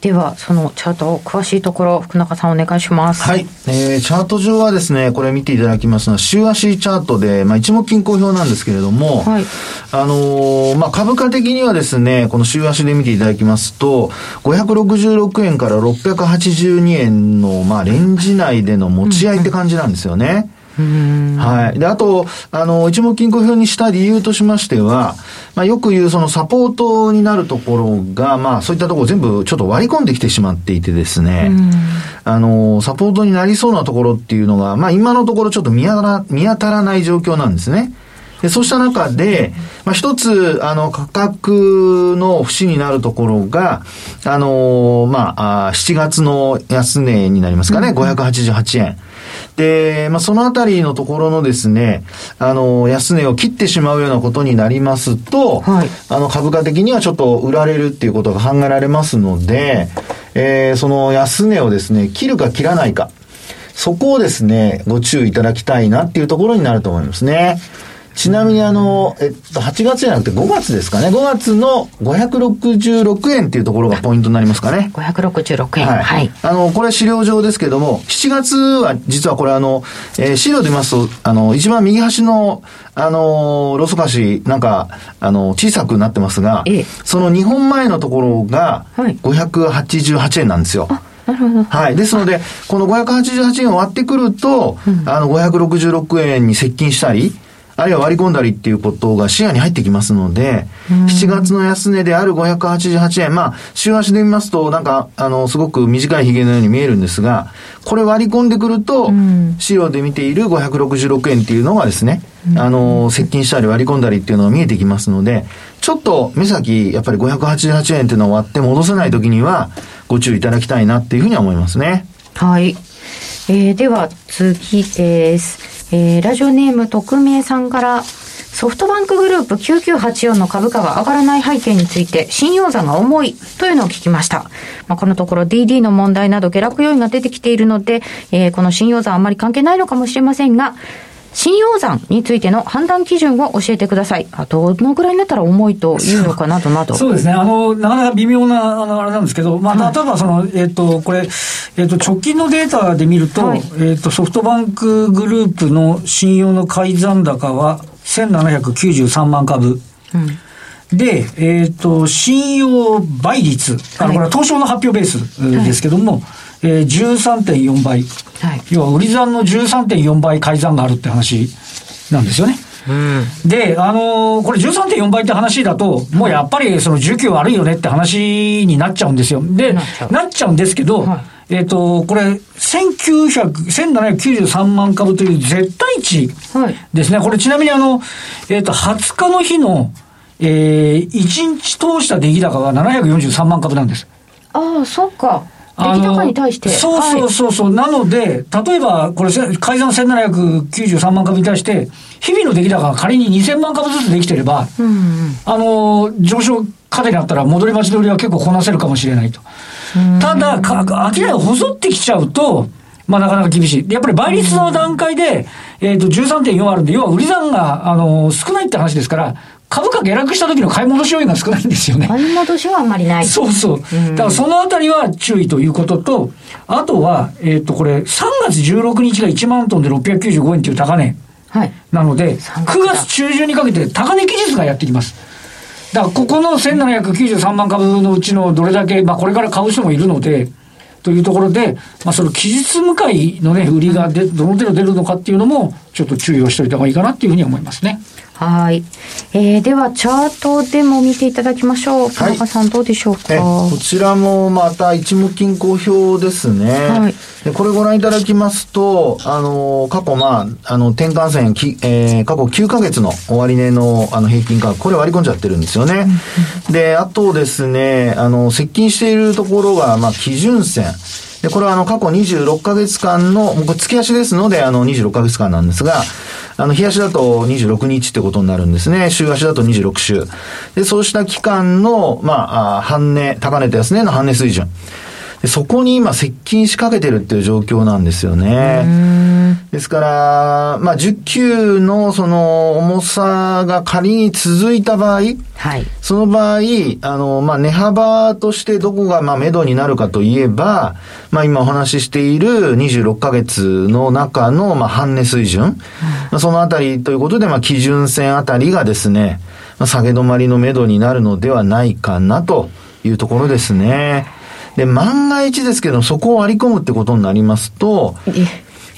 では、そのチャート、詳しいところ、福中さんお願いします。はい。えー、チャート上はですね、これ見ていただきますのは、週足チャートで、まあ、一目均衡表なんですけれども、はい、あのー、まあ、株価的にはですね、この週足で見ていただきますと、566円から682円の、まあ、レンジ内での持ち合いって感じなんですよね。はい。で、あと、あの、一目均衡表にした理由としましては、まあ、よく言うそのサポートになるところが、まあ、そういったところ全部ちょっと割り込んできてしまっていてですね、あの、サポートになりそうなところっていうのが、まあ、今のところちょっと見当たら見当たらない状況なんですね。でそうした中で、まあ、一つ、あの、価格の節になるところが、あのまあ、あ7月の安値になりますかね、うん、588円。で、まあ、そのあたりのところのですね、あの、安値を切ってしまうようなことになりますと、はい、あの、株価的にはちょっと売られるっていうことが考えられますので、えー、その安値をですね、切るか切らないか、そこをですね、ご注意いただきたいなっていうところになると思いますね。ちなみにあの、えっと、8月じゃなくて5月ですかね。5月の566円っていうところがポイントになりますかね。566円。はい。はい、あの、これ資料上ですけども、7月は実はこれあの、えー、資料で見ますと、あの、一番右端の、あの、ロスカシなんか、あの、小さくなってますが、ええ、その2本前のところが、588円なんですよ。はいなるほど。はい。ですので、この588円を割ってくると、うん、あの、566円に接近したり、あるいは割り込んだりっていうことが視野に入ってきますので、7月の安値である588円、まあ、週足で見ますと、なんか、あの、すごく短い髭のように見えるんですが、これ割り込んでくると、資料で見ている566円っていうのがですね、あの、接近したり割り込んだりっていうのが見えてきますので、ちょっと目先、やっぱり588円っていうのを割って戻せないときには、ご注意いただきたいなっていうふうには思いますね。はい。えー、では次です。えー、ラジオネーム匿名さんから、ソフトバンクグループ9984の株価が上がらない背景について、信用残が重いというのを聞きました。まあ、このところ DD の問題など下落要因が出てきているので、えー、この信用残あまり関係ないのかもしれませんが、信用残についての判断基準を教えてください。あどのぐらいになったら重いというのかなどなど。そうですね。あの、なかなか微妙な、あの、あれなんですけど、まあ、例えばその、はい、えっ、と、これ、えっ、と、直近のデータで見ると、はい、えっ、と、ソフトバンクグループの信用の改ざん高は1793万株。うんで、えっ、ー、と、信用倍率、あの、これは東証の発表ベースですけども、はい、えー、13.4倍。はい、要は、売り算の13.4倍改ざんがあるって話なんですよね。うん、で、あのー、これ13.4倍って話だと、もうやっぱりその需給悪いよねって話になっちゃうんですよ。で、なっちゃうんですけど、はい、えっ、ー、と、これ、1900、1793万株という絶対値ですね。はい、これちなみにあの、えっ、ー、と、20日の日の、えー、1日通した出来高が743万株なんです。ああ、そっか。出来高に対して。そうそうそうそう、はい、なので、例えば、これ、改ざん1793万株に対して、日々の出来高が仮に2000万株ずつできてれば、うんうん、あの、上昇過程にあったら戻り待ち取りは結構こなせるかもしれないと。ただ、か明らかに細ってきちゃうと、まあなかなか厳しい。やっぱり倍率の段階で、えっ、ー、と、13.4あるんで、要は売り算が、あの、少ないって話ですから、株価下落した時の買い戻し要因が少ないんですよね。買い戻しはあんまりない。そうそう。だからそのあたりは注意ということと、あとは、えっ、ー、と、これ、3月16日が1万トンで695円という高値。はい。なので、9月中旬にかけて高値期日がやってきます。だから、ここの1793万株のうちのどれだけ、まあ、これから買う人もいるので、というところで、まあ、その期日向かいのね、売りがで、どの程度出るのかっていうのも、ちょっと注意をしておいた方がいいかなっていうふうに思いますね。はい。えー、では、チャートでも見ていただきましょう。田中さん、どうでしょうか？こちらもまた一目均衡表ですね。はい。でこれご覧いただきますと、あの、過去、まあ、あの、転換線、きえー、過去9ヶ月の終値の、あの、平均価格、これ割り込んじゃってるんですよね。で、あとですね、あの、接近しているところが、まあ、基準線。で、これはあの、過去26ヶ月間の、もう月足ですので、あの、26ヶ月間なんですが、あの、日足だと26日ってことになるんですね。週足だと26週。で、そうした期間の、まあ、半値、高値と安値の半値水準。そこに今接近しかけてるっていう状況なんですよね。ですから、まあ、10級のその重さが仮に続いた場合、はい、その場合、あの、まあ、値幅としてどこが、まあ、目処になるかといえば、まあ、今お話ししている26ヶ月の中の、まあ、半値水準、うん、そのあたりということで、まあ、基準線あたりがですね、まあ、下げ止まりの目処になるのではないかなというところですね。で、万が一ですけど、そこを割り込むってことになりますと、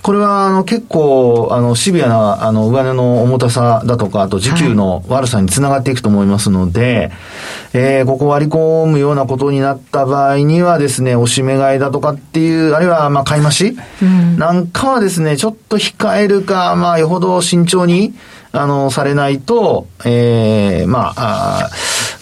これは、あの、結構、あの、シビアな、あの、上値の重たさだとか、あと、時給の悪さにつながっていくと思いますので、はい、えー、ここ割り込むようなことになった場合にはですね、おしめ買いだとかっていう、あるいは、まあ、買い増し、うん、なんかはですね、ちょっと控えるか、まあ、よほど慎重に、あの、されないと、ええー、まあ、あ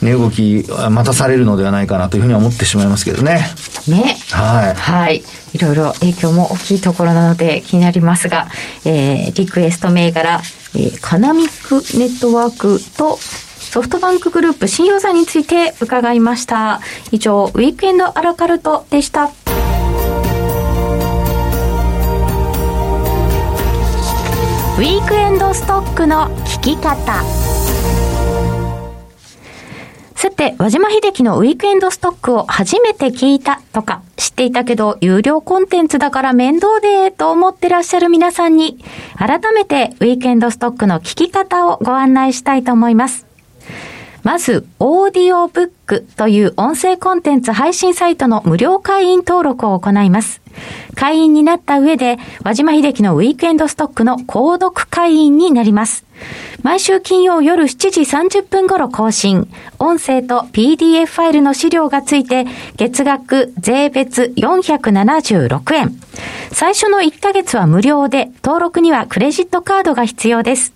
値動き、待たされるのではないかなというふうに思ってしまいますけどね。ね。はい。はい。いろいろ影響も大きいところなので気になりますが、えー、リクエスト銘柄、えー、カナミックネットワークとソフトバンクグループ信用座について伺いました。以上、ウィークエンドアラカルトでした。ウィークエンドストックの聞き方。さて、和島秀樹のウィークエンドストックを初めて聞いたとか、知っていたけど、有料コンテンツだから面倒で、と思ってらっしゃる皆さんに、改めてウィークエンドストックの聞き方をご案内したいと思います。まず、オーディオブックという音声コンテンツ配信サイトの無料会員登録を行います。会員になった上で、和島秀樹のウィークエンドストックの購読会員になります。毎週金曜夜7時30分頃更新。音声と PDF ファイルの資料がついて、月額税別476円。最初の1ヶ月は無料で、登録にはクレジットカードが必要です。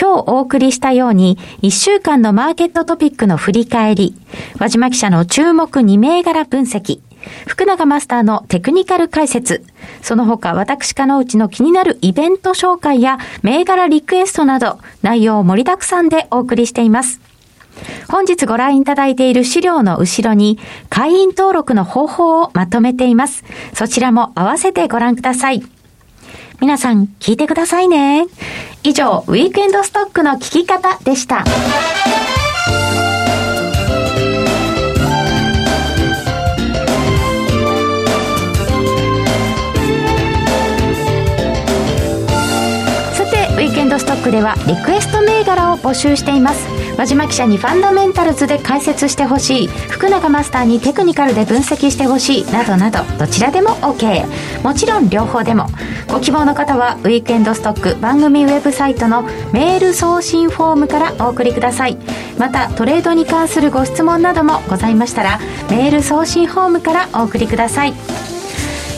今日お送りしたように、1週間のマーケットトピックの振り返り、和島記者の注目2銘柄分析、福永マスターのテクニカル解説、その他私かのうちの気になるイベント紹介や銘柄リクエストなど、内容を盛りだくさんでお送りしています。本日ご覧いただいている資料の後ろに会員登録の方法をまとめています。そちらも合わせてご覧ください。皆さん聞いてくださいね。以上、ウィークエンドストックの聞き方でした。ストックではリクエスト銘柄を募集しています。和島記者にファンダメンタルズで解説してほしい。福永マスターにテクニカルで分析してほしい。などなど。どちらでも OK もちろん両方でも。ご希望の方はウィークエンドストック番組ウェブサイトのメール送信フォームからお送りください。またトレードに関するご質問などもございましたらメール送信フォームからお送りください。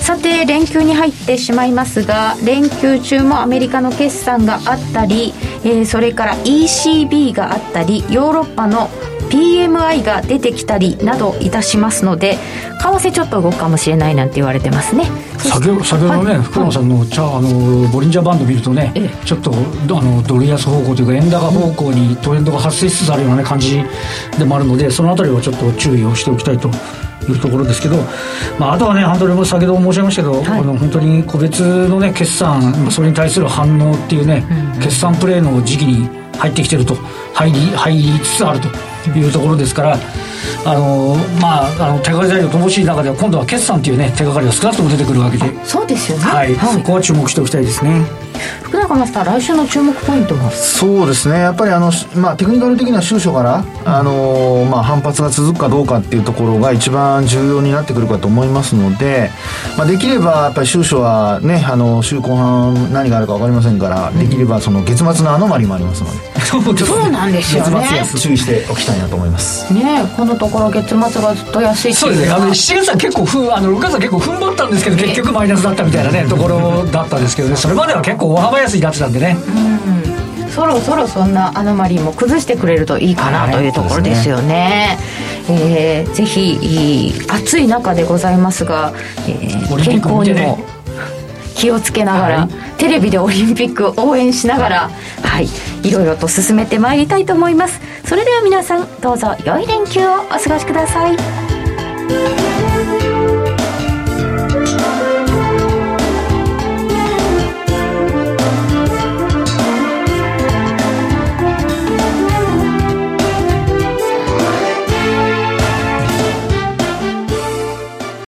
さて連休に入ってしまいますが連休中もアメリカの決算があったり、えー、それから ECB があったりヨーロッパの PMI が出てきたりなどいたしますので為替ちょっと動くかもしれないなんて言われてますね。先ほどね、はい、福野さんの,、チャあのボリンジャーバンド見るとね、ええ、ちょっとあのドル安方向というか円高方向にトレンドが発生しつつあるような、ね、感じでもあるのでそのあたりはちょっと注意をしておきたいというところですけど、まあ、あとはね、本当に先ほど申し上げましたけど、はい、あの本当に個別の、ね、決算、それに対する反応っていうね、うん、決算プレーの時期に入ってきてると、入り入りつつあるというところですから、あのまあ、あの手がかり材料乏しい中では、今度は決算っていうね、手がかりが少なくとも出てくるわけで、そうですよね、はい、はい、そこは注目しておきたいですね。福永マスター来週の注目ポイントは？そうですね。やっぱりあの、まあ、テクニカル的な収書から、あのまあ、反発が続くかどうかっていうところが一番重要になってくるかと思いますので、まあ、できればやっぱり収書はねあの週後半何があるか分かりませんから、できればその月末のアノマリもありますので。そうなんですよね月末注意しておきたいなと思います。ねこのところ月末がずっと安いそうですね。あの7月は結構ふあの6月は結構踏ん張ったんですけど結局マイナスだったみたいなねところだったんですけどね。それまでは結構大幅安いやつなんでねうんそろそろそんなアノマリーも崩してくれるといいかなというところですよね。ねえー、ぜひ暑い中でございますが、えー、健康にも気をつけながら、はい、テレビでオリンピック応援しながら、はい、いろいろと進めてまいりたいと思います。それでは皆さんどうぞ良い連休をお過ごしください。